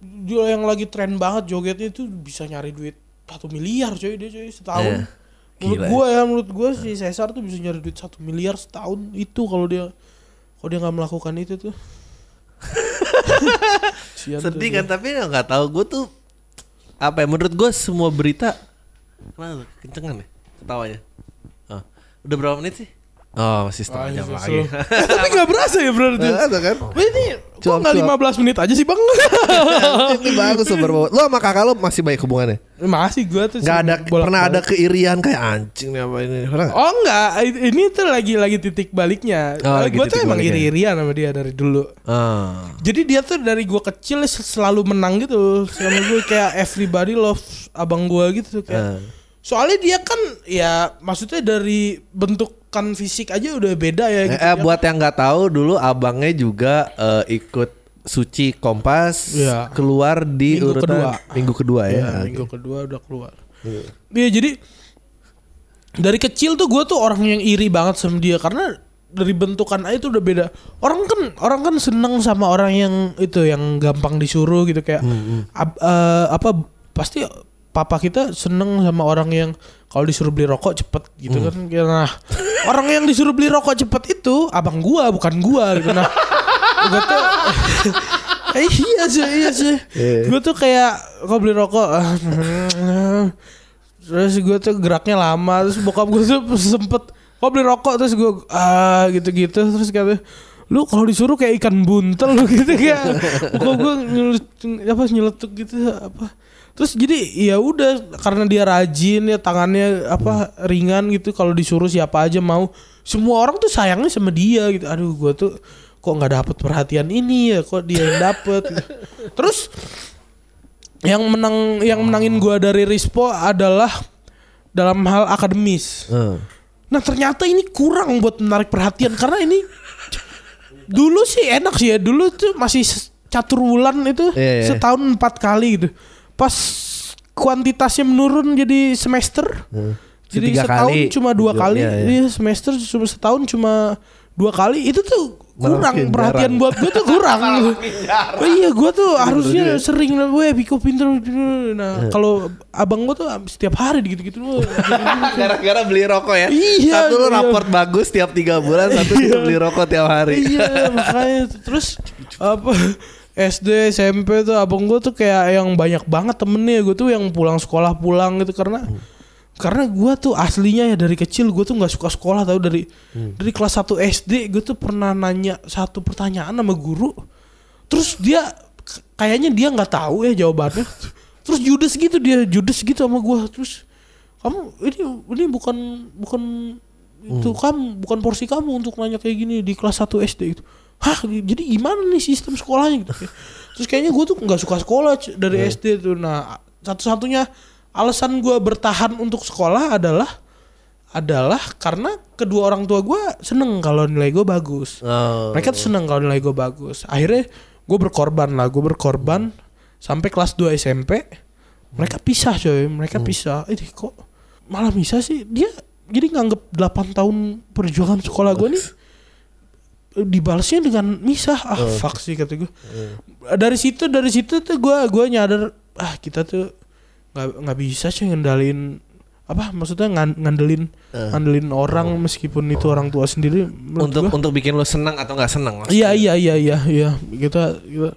dia yang lagi tren banget jogetnya itu bisa nyari duit satu miliar coy dia coy setahun. Iya. Menurut Gila gua ya menurut gua si Cesar tuh bisa nyari duit satu miliar setahun itu kalau dia kalau dia nggak melakukan itu tuh. Sedih kan tapi ya nggak tahu gue tuh apa ya menurut gue semua berita kenapa? Kencengan ya? Ketawanya? Oh, udah berapa menit sih oh masih setengah Ah, jam lagi Tapi nggak berasa ya berarti. ada kan Ini kok cuap. 15 menit aja sih bang? ini bagus super lo sama kakak lo masih baik hubungannya Masih gua tuh nggak ada pernah ada keirian kayak anjing nih apa ini pernah? Oh enggak, ini tuh lagi lagi titik baliknya. Oh, gue tuh emang iri-irian sama dia dari dulu. Ah. Jadi dia tuh dari gua kecil selalu menang gitu. Sama gue kayak everybody loves abang gua gitu kayak. Ah. Soalnya dia kan ya maksudnya dari bentukan fisik aja udah beda ya Eh, gitu. eh, ya. buat yang nggak tahu dulu abangnya juga eh, ikut Suci Kompas Iya. keluar di Minggu urutan kedua. minggu kedua ya. Iya, minggu kedua udah keluar. Iya jadi dari kecil tuh gue tuh orang yang iri banget sama dia karena dari bentukan aja tuh udah beda. Orang kan orang kan seneng sama orang yang itu yang gampang disuruh gitu kayak ab- eh, apa pasti papa kita seneng sama orang yang kalau disuruh beli rokok cepet gitu kan. Nah orang yang disuruh beli rokok cepet itu abang gua bukan gua gitu. Nah gua tuh Eh, iya sih, iya sih. Iya. Gue tuh kayak kau beli rokok, terus gue tuh geraknya lama, terus bokap gue tuh sempet kau beli rokok, terus gue ah gitu-gitu, terus kata lu kalau disuruh kayak ikan buntel lu gitu kayak bokap gue nyelut, apa nyeletuk gitu apa terus jadi ya udah karena dia rajin ya tangannya apa ringan gitu kalau disuruh siapa aja mau semua orang tuh sayangnya sama dia gitu aduh gue tuh kok nggak dapet perhatian ini ya kok dia yang dapet gitu. terus yang menang yang menangin gua dari Rispo adalah dalam hal akademis Eh. nah ternyata ini kurang buat menarik perhatian karena ini dulu sih enak sih ya dulu tuh masih catur bulan itu Iya, iya. setahun empat kali gitu pas kuantitasnya menurun jadi semester Hmm. jadi Tiga setahun kali. cuma dua Iya, kali iya. Iya, semester cuma setahun cuma dua kali itu tuh kurang Makin perhatian jarang. buat gue tuh kurang oh, iya gue tuh harusnya juga. Iya. sering lah gue Piko pinter nah kalau abang gue tuh setiap hari gitu gitu Gara-gara beli rokok ya. Iya, Satu lu iya. raport bagus tiap tiga bulan, satu dia beli rokok tiap hari. iya makanya terus apa SD SMP tuh abang gue tuh kayak yang banyak banget temennya. Gue tuh yang pulang sekolah pulang gitu. Karena karena gue tuh aslinya ya dari kecil gue tuh nggak suka sekolah tau. Dari dari kelas 1 SD gue tuh pernah nanya satu pertanyaan sama guru. Terus dia kayaknya dia nggak tahu ya jawabannya. Terus judes gitu dia judes gitu sama gue terus kamu ini ini bukan bukan itu kamu bukan porsi kamu untuk nanya kayak gini di kelas 1 SD gitu hah jadi gimana nih sistem sekolahnya gitu? Terus kayaknya gue tuh nggak suka sekolah dari SD tuh. Nah satu-satunya alasan gue bertahan untuk sekolah adalah adalah karena kedua orang tua gue seneng kalau nilai gue bagus. Oh. mereka tuh seneng kalau nilai gue bagus. Akhirnya gue berkorban lah gue berkorban sampai kelas 2 SMP mereka pisah coy. Mereka pisah. Ini kok malah bisa sih? Dia jadi nganggep 8 tahun perjuangan sekolah gue nih dibalasnya dengan misah ah fuck sih kata gue dari situ dari situ tuh gue gue nyadar ah kita tuh nggak nggak bisa sih ngendalin apa maksudnya ngan- ngandelin Eh. ngandelin orang meskipun itu orang tua sendiri Untuk gua. untuk bikin lo senang atau nggak senang? Iya iya iya iya iya kita, kita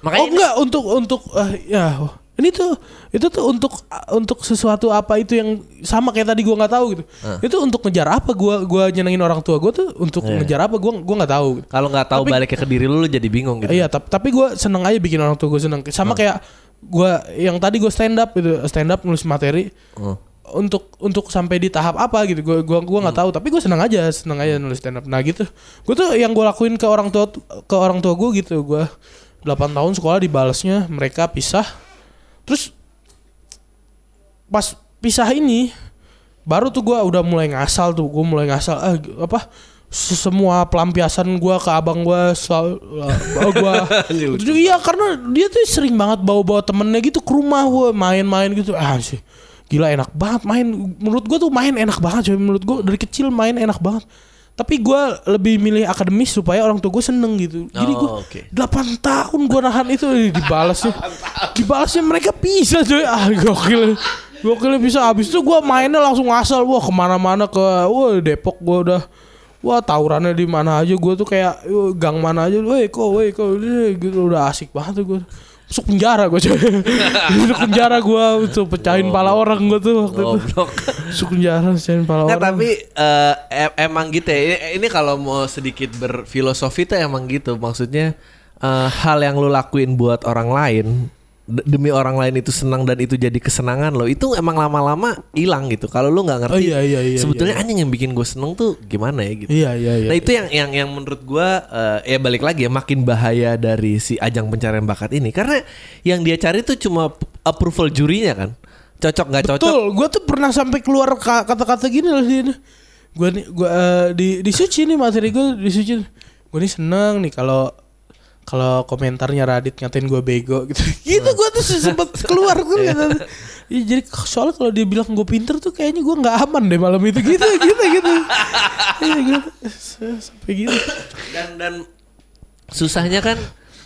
Makanya oh enggak untuk untuk eh, ya ini tuh itu tuh untuk untuk sesuatu apa itu yang sama kayak tadi gua nggak tahu gitu itu untuk ngejar apa gua gua nyenengin orang tua gua tuh untuk Iya. ngejar apa gua gua nggak tahu gitu. Kalau nggak tahu Tapi- baliknya ke diri lu, lu jadi bingung gitu. Iya, tapi tapi gue seneng aja bikin orang tua gue seneng. Sama kayak gue yang tadi gue stand up gitu, stand up nulis materi Oh. untuk untuk sampai di tahap apa gitu. Gue gua gua nggak tahu, tapi gue seneng aja, seneng aja nulis stand up. Nah gitu, gue tuh yang gue lakuin ke orang tua ke orang tua gue gitu. Gue 8 tahun sekolah dibalasnya mereka pisah, terus pas pisah ini baru tuh gue udah mulai ngasal tuh, gue mulai ngasal ah g- apa se- semua pelampiasan gue ke abang gue selalu gue iya karena dia tuh sering banget bawa-bawa temennya gitu ke rumah gue main-main gitu. Ah sih gila enak banget main. Menurut gue tuh main enak banget coy. Menurut gue dari kecil main enak banget tapi gue lebih milih akademis supaya orang tua gue seneng gitu. Jadi gue Oh, oke. 8 tahun gue nahan itu eh, dibalasnya dibalasnya mereka bisa coy ah gokil. Gokil bisa. Abis itu gue mainnya langsung asal. Wah ke mana-mana ke wah Depok gue udah. Wah tawurannya di mana aja. Gue tuh kayak "Yo, gang mana aja, weh kok, weh kok, gitu. Udah asik banget tuh gue. Masuk penjara gue coy. Masuk penjara gue tuh pecahin pala orang gue tuh waktu itu. Goblok. Masuk penjara pecahin pala orang. tapi em- emang gitu ya. Ini, ini kalau mau sedikit berfilosofi tuh emang gitu. Maksudnya eh, hal yang lu lakuin buat orang lain demi orang lain itu senang dan itu jadi kesenangan lo itu emang lama-lama hilang gitu. Kalau lu nggak ngerti Oh, iya, iya, iya, sebetulnya anjing yang bikin gue seneng tuh gimana ya gitu. Iya iya iya. Nah itu yang yang yang menurut gua eh, ya balik lagi ya makin bahaya dari si ajang pencarian bakat ini karena yang dia cari tuh cuma approval jurinya kan cocok nggak cocok Betul, gue tuh pernah sampai keluar ka- kata-kata gini loh dia. Gue nih, gue eh, di di suci nih materi gue di suci. Gue nih seneng nih kalau kalau komentarnya Radit ngatain gue bego gitu. gitu gue tuh sempet keluar tuh kata. Ya, jadi soalnya kalau dia bilang gue pinter tuh kayaknya gue nggak aman deh malam itu gitu gitu gitu. Iya gitu. Sampai gitu. dan dan susahnya kan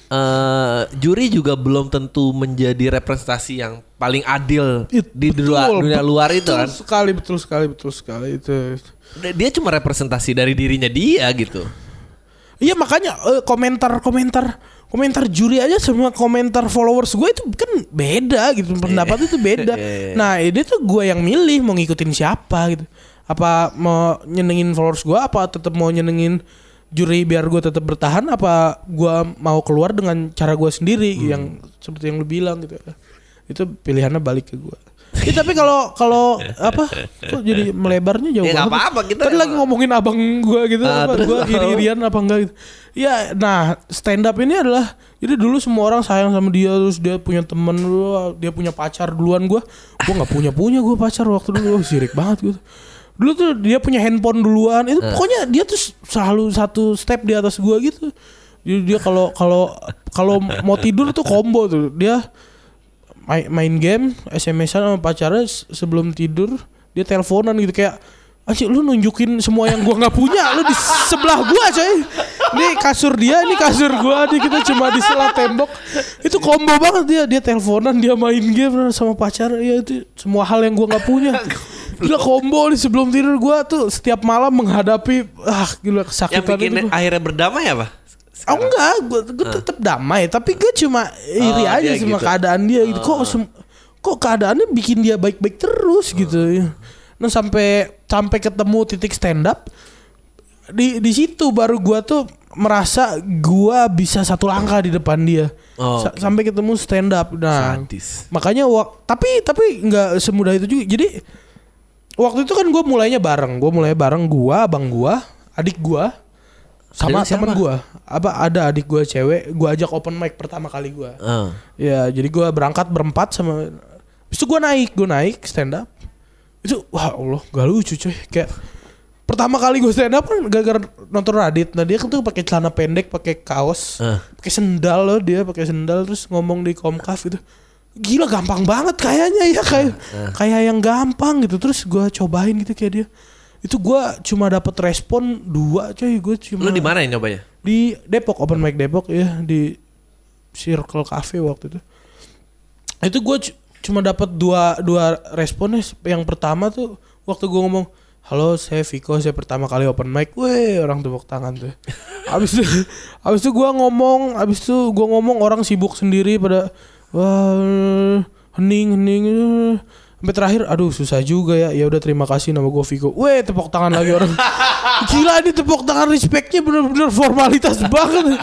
eh juri juga belum tentu menjadi representasi yang paling adil It- di betul, dunia, dunia luar itu betul kan sekali betul sekali betul sekali itu. dia cuma representasi dari dirinya dia gitu Iya makanya eh, komentar-komentar komentar juri aja sama komentar followers gue itu kan beda gitu pendapat itu beda. Iya, iya. Nah ini tuh gue yang milih mau ngikutin siapa gitu. Apa mau nyenengin followers gue apa tetap mau nyenengin juri biar gue tetap bertahan apa gue mau keluar dengan cara gue sendiri Hmm. yang seperti yang lu bilang gitu. Itu pilihannya balik ke gue. Ya, tapi kalau kalau apa kok jadi melebarnya jauh Ya, banget. apa-apa, kita Tadi lagi ngomongin abang gue gitu Ah, apa terus gue apa? iri-irian apa enggak gitu. Ya, nah stand up ini adalah jadi dulu semua orang sayang sama dia terus dia punya temen dulu, dia punya pacar duluan gue, gue nggak punya punya gue pacar waktu dulu, sirik banget gitu. Dulu tuh dia punya handphone duluan, itu Eh. pokoknya dia tuh selalu satu step di atas gue gitu. Jadi dia kalau kalau kalau mau tidur tuh combo tuh dia main, main game SMS-an sama pacarnya se- sebelum tidur dia teleponan gitu kayak Anjir lu nunjukin semua yang gua nggak punya lu di sebelah gua coy. Ini kasur dia, ini kasur gua, nih kita cuma di sebelah tembok. Itu combo banget dia, dia teleponan, dia main game sama pacar, ya itu semua hal yang gua nggak punya. Gila combo nih sebelum tidur gua tuh setiap malam menghadapi ah gila yang kesakitan bikin itu. akhirnya berdamai apa Oh enggak, gue gue tetap damai, tapi gue cuma iri Oh, aja sama gitu. keadaan dia gitu. Kok sem- kok keadaannya bikin dia baik-baik terus gitu. Nah sampai sampai ketemu titik stand up di di situ baru gua tuh merasa gua bisa satu langkah di depan dia. Oh, Sa- oke. Sampai ketemu stand up. Nah, sadis makanya wak- tapi tapi nggak semudah itu juga. Jadi waktu itu kan gue mulainya bareng, gue mulai bareng gua, abang gua, adik gua, sama teman gua. Apa ada adik gua cewek, gua ajak open mic pertama kali gua. Eh. Ya, jadi gua berangkat berempat sama itu gua naik, gua naik stand up. Itu wah Allah, gak lucu coy. Kayak pertama kali gue stand up kan gara-gara nonton Radit. Nah, dia kan tuh pakai celana pendek, pakai kaos, Eh. pakai sendal loh dia, pakai sendal terus ngomong di Komkaf gitu. Gila gampang banget kayaknya ya kayak kayak yang gampang gitu. Terus gua cobain gitu kayak dia. Itu gua cuma dapat respon dua coy, gue cuma lu di mana ya nyobanya? Di Depok open mic Depok ya di Circle Cafe waktu itu. Itu gue cuma dapat dua dua responnya yang pertama tuh waktu gue ngomong halo saya Viko saya pertama kali open mic. Weh orang tepuk tangan tuh. Abis itu abis itu gue ngomong abis itu gue ngomong orang sibuk sendiri pada wah hening hening. Sampai terakhir aduh susah juga ya. Ya udah terima kasih nama gue Viko weh tepuk tangan lagi orang. Gila ini tepuk tangan respectnya bener-bener formalitas banget.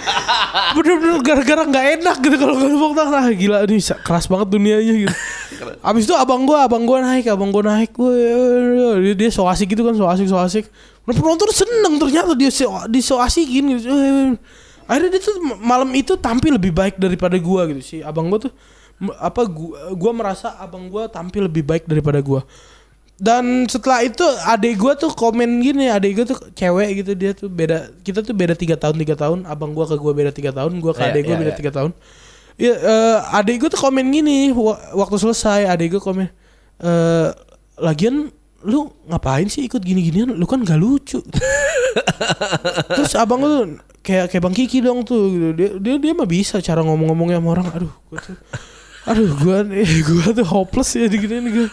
Bener-bener gara-gara nggak enak gitu kalau nggak tepuk tangan. Ah, gila ini keras banget dunianya gitu. Abis itu abang gue abang gue naik abang gue naik. Weh dia, dia so asik gitu kan so asik so asik. Nah, penonton seneng ternyata dia so, di so asikin gitu. Akhirnya dia tuh malam itu tampil lebih baik daripada gua gitu sih. Abang gua tuh apa gua, gua merasa abang gua tampil lebih baik daripada gua. Dan setelah itu adik gua tuh komen gini adik gua tuh cewek gitu dia tuh beda kita tuh beda tiga tahun tiga tahun abang gua ke gua beda tiga tahun gua ke Iya, adik gua iya, beda iya. tiga tahun. Ya eh, adik gua tuh komen gini wa- waktu selesai adik gua komen eh lagian lu ngapain sih ikut gini-ginian? Lu kan gak lucu. Terus abang tuh kayak kayak bang Kiki dong tuh gitu. dia dia dia mah bisa cara ngomong-ngomongnya sama orang. Aduh gua tuh aduh gua nih gua tuh hopeless ya diginiin gua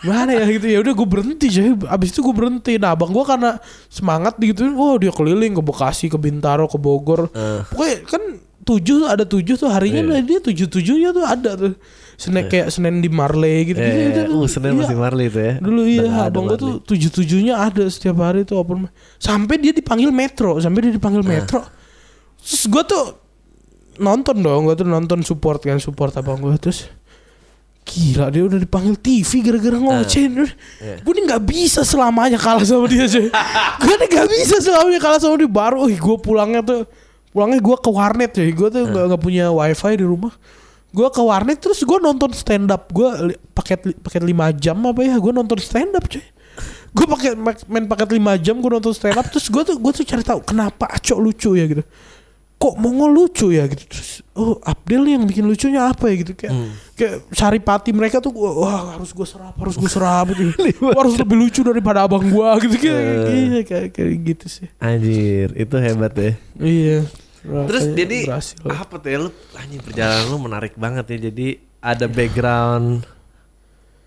mana ya gitu ya udah gue berhenti jadi abis itu gue berhenti nah abang gua karena semangat gitu wah dia keliling ke Bekasi ke Bintaro ke Bogor Eh. pokoknya kan tujuh ada tujuh tuh harinya Iya. nah, dia tujuh tujuhnya tuh ada tuh Senin kayak Senin di Marley gitu, Eh, gitu, uh, Senin masih Marley itu ya. Dulu iya, ada abang gua Marley. tuh tujuh tujuhnya ada setiap hari tuh open. Sampai dia dipanggil Metro, sampai dia dipanggil Metro. Terus gua tuh nonton dong, gua tuh nonton support kan, support abang gua terus Gila dia udah dipanggil TV gara-gara ngocen Iya. Gue nih gak bisa selamanya kalah sama dia cuy. Gue nih gak bisa selamanya kalah sama dia Baru gue pulangnya tuh Pulangnya gue ke warnet cuy. Gue tuh gak, nggak punya wifi di rumah. Gue ke warnet terus gue nonton stand up Gue li- paket paket 5 jam apa ya Gue nonton stand up cuy. Gue pakai main paket 5 jam gue nonton stand up Terus gue tuh gue tuh cari tahu kenapa Acok lucu ya gitu kok Mongol lucu ya gitu terus oh Abdel yang bikin lucunya apa ya gitu kayak kayak Saripati mereka tuh wah, harus gue serap harus gue serap gitu harus lebih lucu daripada abang gua gitu kayak kayak, kayak, kayak gitu sih Anjir, itu hebat ya. iya Terus jadi berhasil. apa tuh ya lu anjing perjalanan lu menarik banget ya. Jadi ada background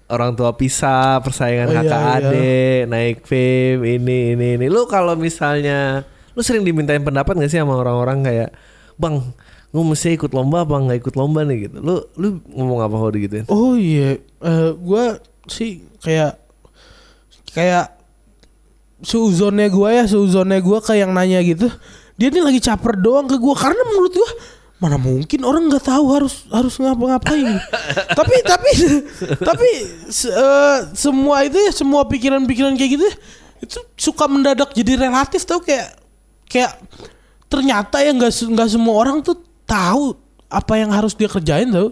orang tua pisah, persaingan Oh, kakak iya, iya. adik, naik fame, ini ini ini. Lu kalau misalnya lu sering dimintain pendapat gak sih sama orang-orang kayak, "Bang, gue mesti ikut lomba apa nggak ikut lomba nih gitu." Lu lu ngomong apa kalau digituin? oh iya Eh, gua sih kayak kayak seuzonnya gua ya seuzonnya gua kayak yang nanya gitu dia ini lagi caper doang ke gua karena menurut gua mana mungkin orang nggak tahu harus harus ngapa-ngapain tapi tapi tapi se- eh, semua itu ya semua pikiran-pikiran kayak gitu itu suka mendadak jadi relatif tau kayak kayak ternyata ya nggak nggak semua orang tuh tahu apa yang harus dia kerjain tau.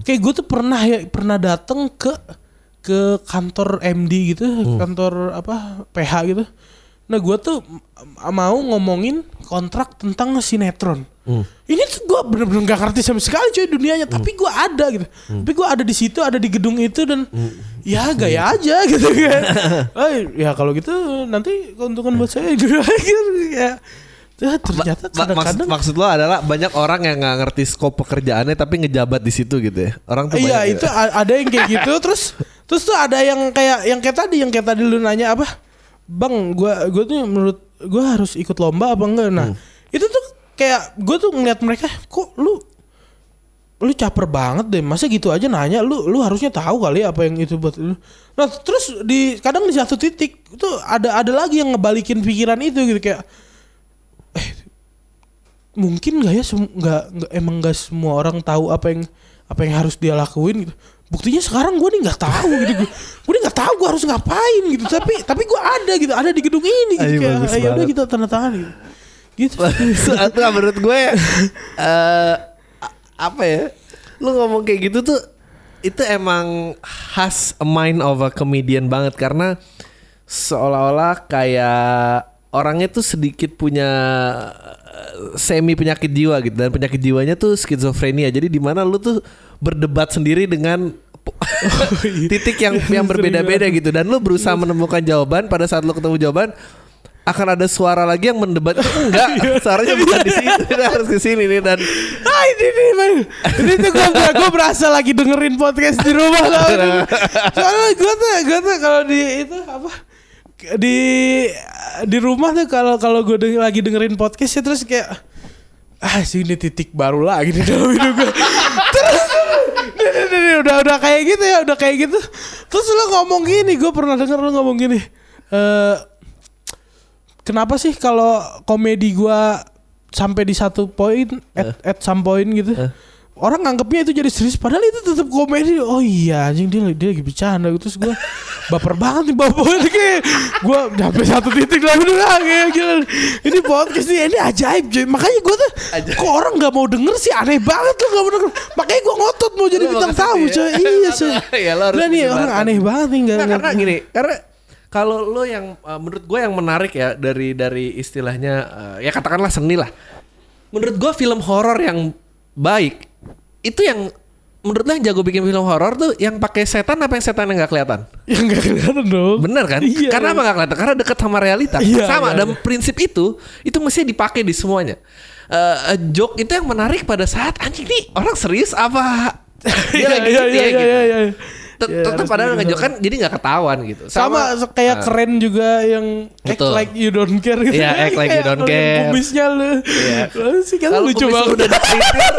Kayak gue tuh pernah ya pernah datang ke ke kantor MD gitu kantor apa PH gitu nah gue tuh mau ngomongin kontrak tentang sinetron. Ini tuh gue bener-bener gak ngerti sama sekali cuy dunianya. Tapi gue ada gitu. Tapi gue ada di situ ada di gedung itu dan ya gaya aja gitu kan oh, ya kalau gitu nanti keuntungan buat saya gitu. Ya Ya, ternyata maksud, kadang-kadang maksud lo adalah banyak orang yang nggak ngerti skop pekerjaannya tapi ngejabat di situ gitu ya. Orang tuh Iya itu a- ada yang kayak gitu terus terus tuh ada yang kayak yang kayak tadi yang kayak tadi lu nanya apa bang gua gua tuh menurut gua harus ikut lomba apa enggak? Nah itu tuh kayak gua tuh ngeliat mereka kok lu lu caper banget deh masa gitu aja nanya lu lu harusnya tahu kali apa yang itu buat lu. Nah terus di kadang di satu titik itu ada ada lagi yang ngebalikin pikiran itu gitu kayak eh mungkin nggak ya nggak emang nggak semua orang tahu apa yang apa yang harus dia lakuin gitu buktinya sekarang gue nih nggak tahu gitu. Gue nih nggak tahu gue harus ngapain gitu. Tapi tapi gue ada gitu ada di gedung ini gitu. Ayo, kayak bagus "Eh, ya udah banget." kita tanda tangan gitu. Gitu Satu menurut gue eh a- apa ya? Lu ngomong kayak gitu tuh itu emang khas a mind of a comedian banget. Karena seolah-olah kayak orangnya tuh sedikit punya semi penyakit jiwa gitu. Dan penyakit jiwanya tuh skizofrenia. Jadi di mana lu tuh berdebat sendiri dengan titik yang yang berbeda-beda gitu. Dan lu berusaha menemukan jawaban pada saat lu ketemu jawaban akan ada suara lagi yang mendebat. Enggak. Suaranya bukan di sini harus ke sini nih dan. Ah ini nih man. ini tuh gue gue berasa lagi dengerin podcast di rumah soalnya gue tuh gue tuh kalau di itu apa di di rumah tuh kalau kalau gue denger, lagi dengerin podcast ya terus kayak ah sini titik baru lagi di dalam hidup gue terus nih, nih, nih, udah udah kayak gitu ya, udah kayak gitu. Terus lu ngomong gini, gue pernah denger lu ngomong gini. Eh kenapa sih kalau komedi gua sampai di satu poin at, at some point gitu. Orang nganggapnya itu jadi serius padahal itu tetap komedi. Oh iya anjing dia dia lagi bercanda gitu terus gua baper banget nih ini kayak gua sampai satu titik lagi udah gila. Ini podcast ini, ini ajaib cuy. Makanya gua tuh Ajaib. kok orang nggak mau denger sih aneh banget tuh nggak mau denger. Makanya gua ngotot mau jadi bintang tamu ya? coy. Iya coy. Ya, nih orang aneh banget nih nggak Nah, karena gini, karena kalau lo yang uh, menurut gue yang menarik ya dari dari istilahnya uh, ya katakanlah seni lah. Menurut gue film horor yang baik itu yang menurut lo yang jago bikin film horor tuh yang pakai setan apa yang setan yang nggak kelihatan? Ya nggak kelihatan dong. Bener kan? Iya. Karena apa nggak kelihatan? Karena deket sama realita. Iya, sama iya, dan prinsip itu itu mesti dipakai di semuanya. Eh, eh, joke itu yang menarik pada saat anjing nih orang serius apa dia Iya, lagi iya, gitu iya, ya iya, gitu. iya, iya. Tet- Iya, Tetap harus padahal ngejok kan jadi nggak ketahuan gitu. Sama, se- kayak Ah. keren juga yang act Betul. like you don't care gitu. Iya, act like you don't care. Kumisnya lu. Iya. Lu sih kan Kalau lucu banget. udah dipelintir,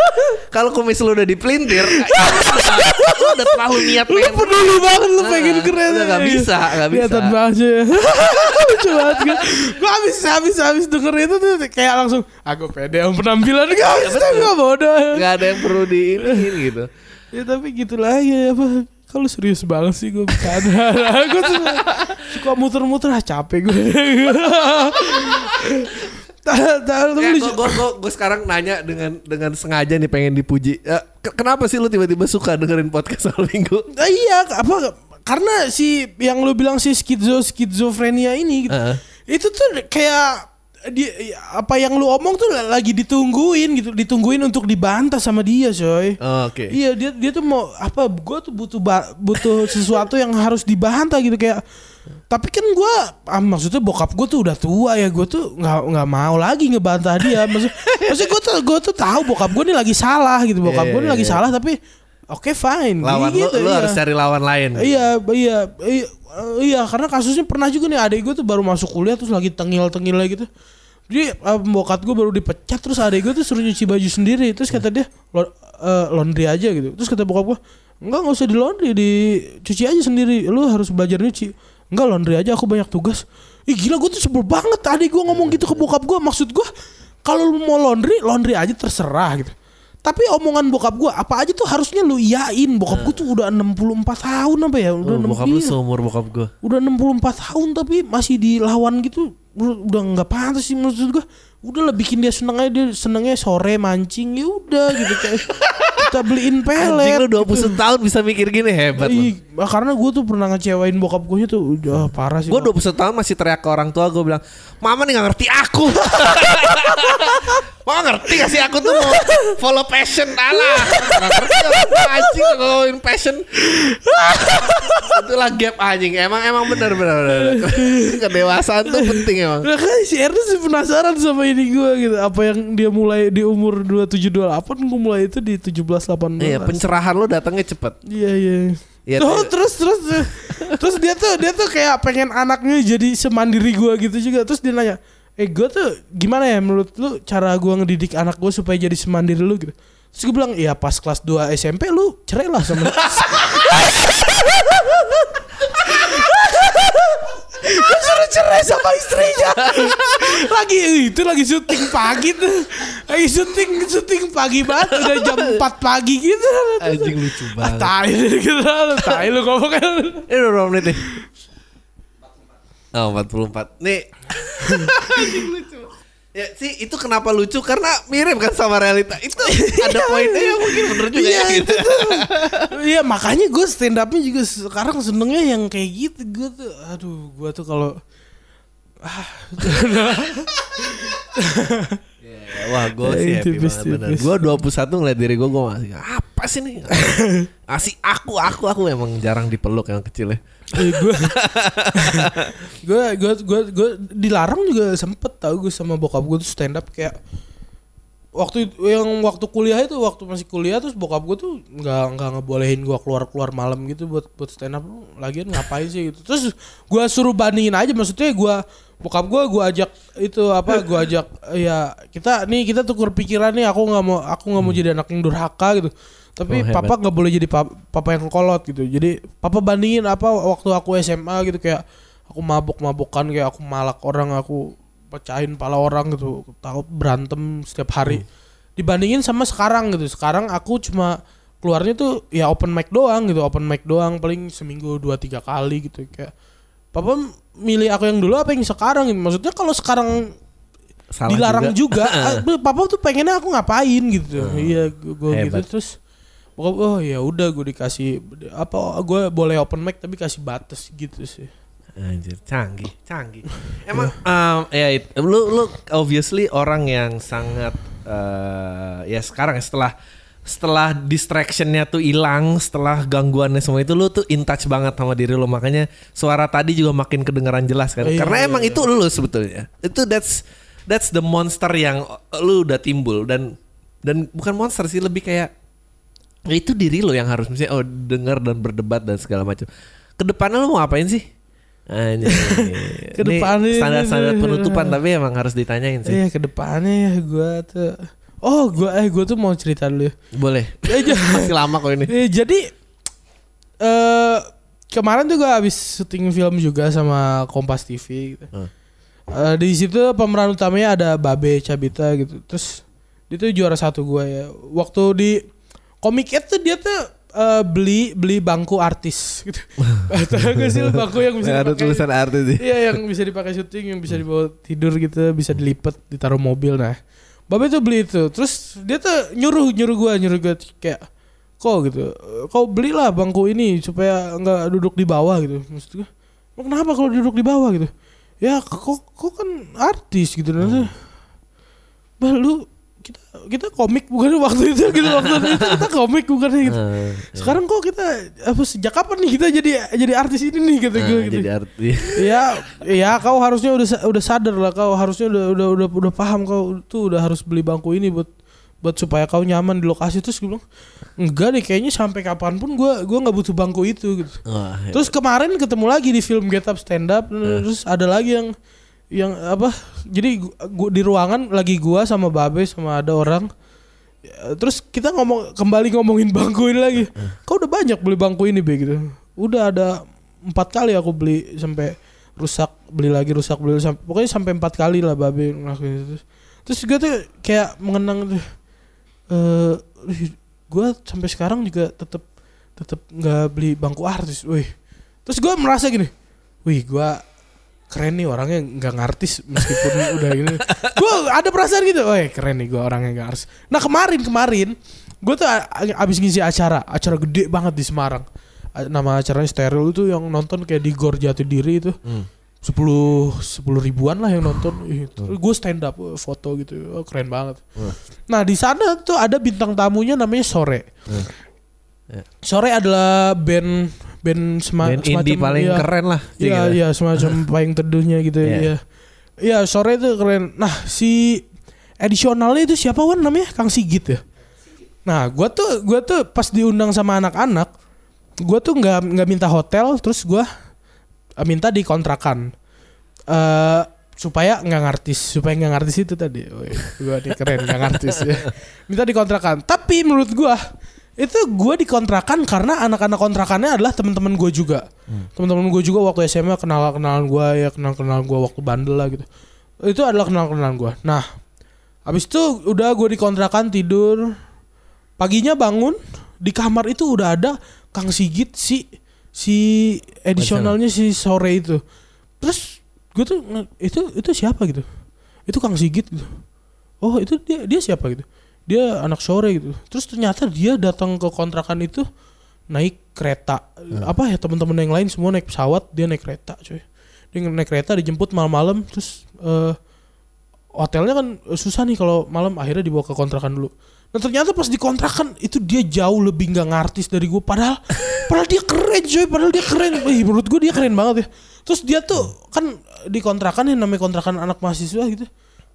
kalau kumis lu udah dipelintir, lu udah, lu udah terlalu niat Lu peduli banget lu Ah, pengen keren. udah nggak bisa, nggak bisa. Kelihatan banget ya. lucu banget gue. Gue habis habis habis denger itu tuh kayak langsung aku pede yang penampilan gak bisa gak bodoh. nggak ada yang perlu diinin gitu. Ya tapi gitulah ya apa kalau serius banget sih gue bercanda Gue tuh suka muter-muter ah capek gue Ya, lucu. gue gue gue sekarang nanya dengan dengan sengaja nih pengen dipuji. Ya, ke- kenapa sih lu tiba-tiba suka dengerin podcast soal minggu? Ah, iya apa karena si yang lu bilang si skizo skizofrenia ini gitu. Heeh. itu tuh kayak dia apa yang lu omong tuh lagi ditungguin gitu ditungguin untuk dibantah sama dia coy Oh, Oke. Iya dia dia tuh mau apa gue tuh butuh butuh sesuatu yang harus dibantah gitu kayak tapi kan gue ah, maksudnya bokap gue tuh udah tua ya gue tuh nggak nggak mau lagi ngebantah dia maksud maksudnya gue tuh gue tuh tahu bokap gue nih lagi salah gitu bokap Iya, gue nih iya, lagi iya. salah tapi oke fine Lawan lu, gitu, lu iya. harus cari lawan lain. Iya, iya, iya, eh, iya, karena kasusnya pernah juga nih adik gue tuh baru masuk kuliah terus lagi tengil-tengil gitu. Jadi uh, bokat gue baru dipecat terus adik gue tuh suruh nyuci baju sendiri. Terus kata dia "Lo- eh, laundry aja gitu. Terus kata bokap gue, enggak nggak usah di laundry, dicuci aja sendiri. Lu harus belajar nyuci. Enggak laundry aja, aku banyak tugas. Ih gila gue tuh sebel banget adik gue ngomong gitu ke bokap gue. Maksud gue kalau lu mau laundry, laundry aja terserah gitu. Tapi omongan bokap gue apa aja tuh harusnya lu iyain. Bokap gue tuh udah 64 tahun apa ya? Udah Oh, 60 bokap lu iya. seumur bokap gue. Udah 64 tahun tapi masih dilawan gitu. Udah nggak pantas sih maksud gue. Udah lah bikin dia seneng aja dia senengnya sore mancing ya udah gitu kayak kita beliin Anjing pelet. lu 21 tahun bisa mikir gini hebat. Ih, karena gue tuh pernah ngecewain bokap gue tuh udah parah sih. Gue 21 tahun masih teriak ke orang tua gue bilang Mama nih gak ngerti aku Mama ngerti gak sih aku tuh mau follow passion Alah Gak ngerti anjing ngomongin passion Itulah gap anjing Emang emang bener bener, bener. Kedewasaan tuh penting emang Nah kan si Ernest sih penasaran sama ini gue gitu Apa yang dia mulai di umur 27-28 Gue mulai itu di 17-18 Iya pencerahan lo datangnya cepet Iya iya. Tuh, tuh. terus terus terus dia tuh dia tuh kayak pengen anaknya jadi semandiri gua gitu juga. Terus dia nanya, "Eh, gua tuh gimana ya menurut lu cara gua ngedidik anak gua supaya jadi semandiri lu gitu?" Terus gue bilang, "Iya, pas kelas 2 SMP lu cerai lah sama Gue suruh cerai sama istrinya. Lagi itu lagi syuting pagi tuh. Lagi syuting syuting pagi banget Udah jam 4 pagi gitu. Anjing lucu Ah, banget. tai gitu. Tai lu ngomong kan. Ini udah berapa menit nih? Oh 44 Nih. Anjing lucu Ya sih itu kenapa lucu karena mirip kan sama realita Itu ada poinnya yang mungkin bener juga Iya ya gitu. itu tuh. Iya makanya gue stand upnya juga sekarang senengnya yang kayak gitu gue tuh. Aduh gue tuh kalau Ya, Wah gue sih happy tipis, banget bener. Gue 21 ngeliat diri gue Gue masih apa sih nih Masih aku Aku aku emang jarang dipeluk yang kecil ya. Gue gue gue gue gue dilarang juga sempet tau gue sama bokap gue tuh stand up kayak waktu itu- yang waktu kuliah itu waktu masih kuliah terus bokap gue tuh nggak nggak ngebolehin gue keluar keluar malam gitu buat buat stand up Lu lagian ngapain sih gitu. Terus gue suruh bandingin aja maksudnya gue bokap gue gue ajak itu apa gue ajak ya kita nih kita tukar pikiran nih aku nggak mau aku nggak mau jadi anak yang durhaka gitu. Tapi Oh, papa nggak boleh jadi pa- papa yang kolot gitu. Jadi papa bandingin apa waktu aku SMA gitu kayak aku mabuk-mabukan kayak aku malak orang, aku pecahin pala orang gitu, takut berantem setiap hari. Dibandingin sama sekarang gitu. Sekarang aku cuma keluarnya tuh ya open mic doang gitu, open mic doang paling seminggu dua tiga kali gitu kayak Papa milih aku yang dulu apa yang sekarang gitu. Maksudnya kalau sekarang Salah dilarang juga. juga, ah, papa tuh pengennya aku ngapain gitu iya gue gitu terus oh ya udah gue dikasih apa gue boleh open mic tapi kasih batas gitu sih Anjir, canggih, canggih. Emang um, ya it- lu lu obviously orang yang sangat eh, ya sekarang ya setelah setelah distractionnya tuh hilang, setelah gangguannya semua itu lu tuh in touch banget sama diri lu makanya suara tadi juga makin kedengeran jelas kan. Iya, Karena iya, emang iya. itu lu sebetulnya. Itu that's that's the monster yang lu udah timbul dan dan bukan monster sih lebih kayak ya itu diri lo yang harus misalnya oh dengar dan berdebat dan segala macam. Ke depannya lo mau ngapain sih? Ke depannya standar-standar penutupan tapi emang harus ditanyain sih. iya ke depannya ya gue tuh oh gue eh gue tuh mau cerita dulu ya. Boleh. Eh, Masih lama kok ini. Eh, jadi eh kemarin tuh gue habis syuting film juga sama Kompas TV gitu. Hmm. Eh, di situ pemeran utamanya ada Babe Cabita gitu. Terus dia tuh juara satu gue ya. Waktu di Ed tuh dia tuh eh, beli beli bangku artis gitu. Tahu sih bangku yang bisa ada dipakai? tulisan artis sih. Iya yang bisa dipakai syuting, yang bisa dibawa tidur gitu, bisa dilipet, ditaruh mobil. Nah, Babe tuh beli itu. Terus dia tuh nyuruh nyuruh gua, nyuruh gua kayak kok gitu. Kau belilah bangku ini supaya nggak duduk di bawah gitu. Maksud gua, "Emang kenapa kalau duduk di bawah gitu? Ya kok kok kan artis gitu nanti. Bah lu kita kita komik bukan waktu itu gitu waktu itu kita komik bukan gitu. Eh, Sekarang kok kita apa sejak kapan nih kita jadi jadi artis ini nih kata nah, gue gitu. jadi artis. Ya, ya kau harusnya udah udah sadar lah kau harusnya udah udah udah udah paham kau tuh udah harus beli bangku ini buat buat supaya kau nyaman di lokasi terus gue bilang enggak deh kayaknya sampai kapan pun gue gua nggak butuh bangku itu gitu. Wah, Terus kemarin ketemu lagi di film Get Up Stand Up terus ada lagi yang yang apa jadi gua, di ruangan lagi gua sama Babe sama ada orang. Ya, terus kita ngomong kembali ngomongin bangku ini lagi. Kau udah banyak beli bangku ini be gitu. Udah ada empat kali aku beli sampai rusak beli lagi rusak beli sampai pokoknya sampai empat kali lah Babe ngelakuin itu. Terus gue tuh kayak mengenang tuh eh gue sampai sekarang juga tetap tetap nggak beli bangku artis, wih. Terus gue merasa gini, wih gue keren nih orangnya nggak ngartis meskipun udah gini. Gue ada perasaan gitu, wih keren nih gue orangnya nggak artis. Nah kemarin kemarin gue tuh abis ngisi acara, acara gede banget di Semarang. Nama acaranya steril itu yang nonton kayak di Gor Jati Diri itu Hmm. sepuluh sepuluh ribuan lah yang nonton gue stand up eh, foto gitu oh, keren banget Wah. nah di sana tuh ada bintang tamunya namanya sore Hmm. Ya. sore adalah band band sema Band indie paling iya, keren lah. iya gitu. iya semacam paling teduhnya gitu Iya. iya iya sore itu keren nah si edisionalnya itu siapa wan namanya Kang Sigit ya nah gua tuh gua tuh pas diundang sama anak-anak gua tuh nggak nggak minta hotel terus gua eh, minta di kontrakan eh supaya nggak ngartis supaya nggak ngartis itu tadi gua nih keren nggak ngartis ya minta di kontrakan tapi menurut gua itu gua di kontrakan karena anak-anak kontrakannya adalah teman-teman gue juga. Teman-teman gue juga waktu SMA kenal kenalan gue ya kenal kenal gue waktu bandel lah gitu. Itu adalah kenal kenalan gue nah habis itu udah gue di kontrakan tidur. Paginya bangun di kamar itu udah ada Kang Sigit si si edisionalnya si sore itu. Terus gue tuh itu itu siapa? gitu. Itu Kang Sigit. gitu. Oh itu dia dia siapa? gitu dia anak sore gitu. Terus ternyata dia datang ke kontrakan itu naik kereta. Apa ya teman-teman yang lain semua naik pesawat dia naik kereta cuy. Dia naik kereta dijemput malam-malam terus eh, hotelnya kan eh, susah nih kalau malam akhirnya dibawa ke kontrakan dulu. Nah ternyata pas di kontrakan itu dia jauh lebih nggak ngartis dari gue padahal padahal dia keren coy padahal dia keren. Wih, menurut gue dia keren banget ya. Terus dia tuh kan di kontrakan yang namanya kontrakan anak mahasiswa gitu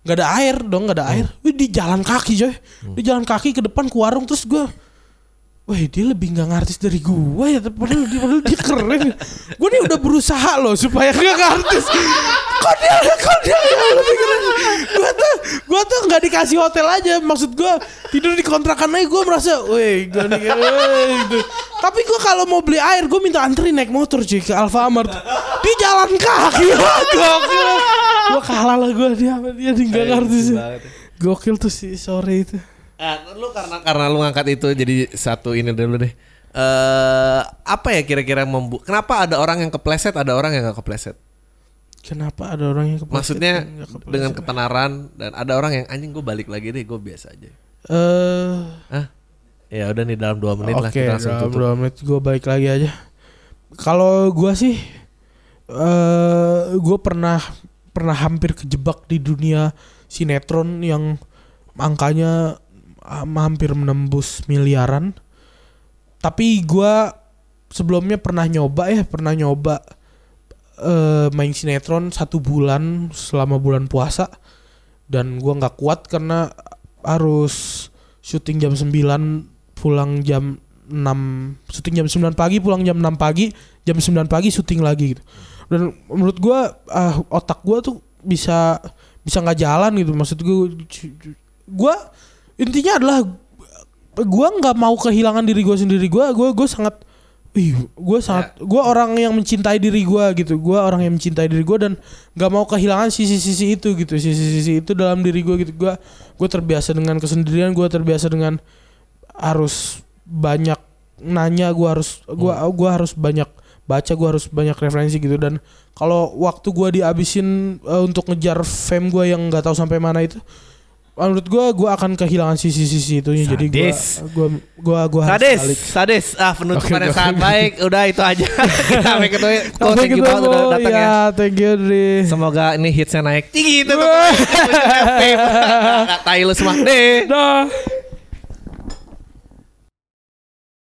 nggak ada air dong nggak ada air. Wih, di jalan kaki coy. Di jalan kaki ke depan ke warung terus gue Wah dia lebih nggak ngartis dari gua ya tapi padahal dia, padahal dia keren Gue nih udah berusaha loh supaya nggak ngartis. Kok dia kok dia lebih keren? Gue tuh Gue tuh nggak dikasih hotel aja Maksud gue tidur di kontrakan aja gue merasa Wih gue nih weh, gitu. Tapi gue kalau mau beli air Gue minta antri naik motor cuy ke Alfamart. Di jalan kaki. Gue kalah lah gue Dia, dia nggak ngartis. Gokil tuh si sore itu Eh, lu karena karena lu ngangkat itu jadi satu ini dulu deh. Eh apa ya kira-kira membu kenapa ada orang yang kepleset, ada orang yang gak kepleset? Kenapa ada orang yang kepleset Maksudnya nggak kepleset? dengan ketenaran dan ada orang yang anjing gue balik lagi deh, gue biasa aja. Eh, Hah? Ya udah nih dalam dua menit lah Oke, kita langsung dalam tutup. dua menit gue balik lagi aja. Kalau gua sih, eh gue pernah pernah hampir kejebak di dunia sinetron yang angkanya hampir menembus miliaran. Tapi gua sebelumnya pernah nyoba ya, pernah nyoba eh main sinetron satu bulan selama bulan puasa. Dan gua nggak kuat karena harus syuting jam 9 pulang jam 6 syuting jam 9 pagi pulang jam 6 pagi jam 9 pagi syuting lagi gitu. Dan menurut gua ah, otak gua tuh bisa bisa nggak jalan gitu. Maksud gua gua intinya adalah gua nggak mau kehilangan diri gua sendiri gua gua gua sangat Ih, gue sangat, gue orang yang mencintai diri gue gitu. Gue orang yang mencintai diri gue dan nggak mau kehilangan sisi-sisi itu gitu. Sisi-sisi itu dalam diri gue gitu. Gue, gue terbiasa dengan kesendirian. Gue terbiasa dengan harus banyak nanya. Gue harus, gue, gua harus banyak baca. Gue harus banyak referensi gitu. Dan kalau waktu gue dihabisin eh, untuk ngejar fame gue yang nggak tahu sampai mana itu, menurut gue, gue akan kehilangan sisi-sisi itunya. Jadi gue, Sadis. gue, gue, gue harus Sadis, sadis. Ah, penutupan oke. sangat baik. Udah itu aja. Kita sampai ketemu. Sampai thank you banget ketemu. udah datang ya. ya. Thank you Dri. Semoga ini hitsnya naik tinggi itu tuh. Tai lu semua. Deh. Dah.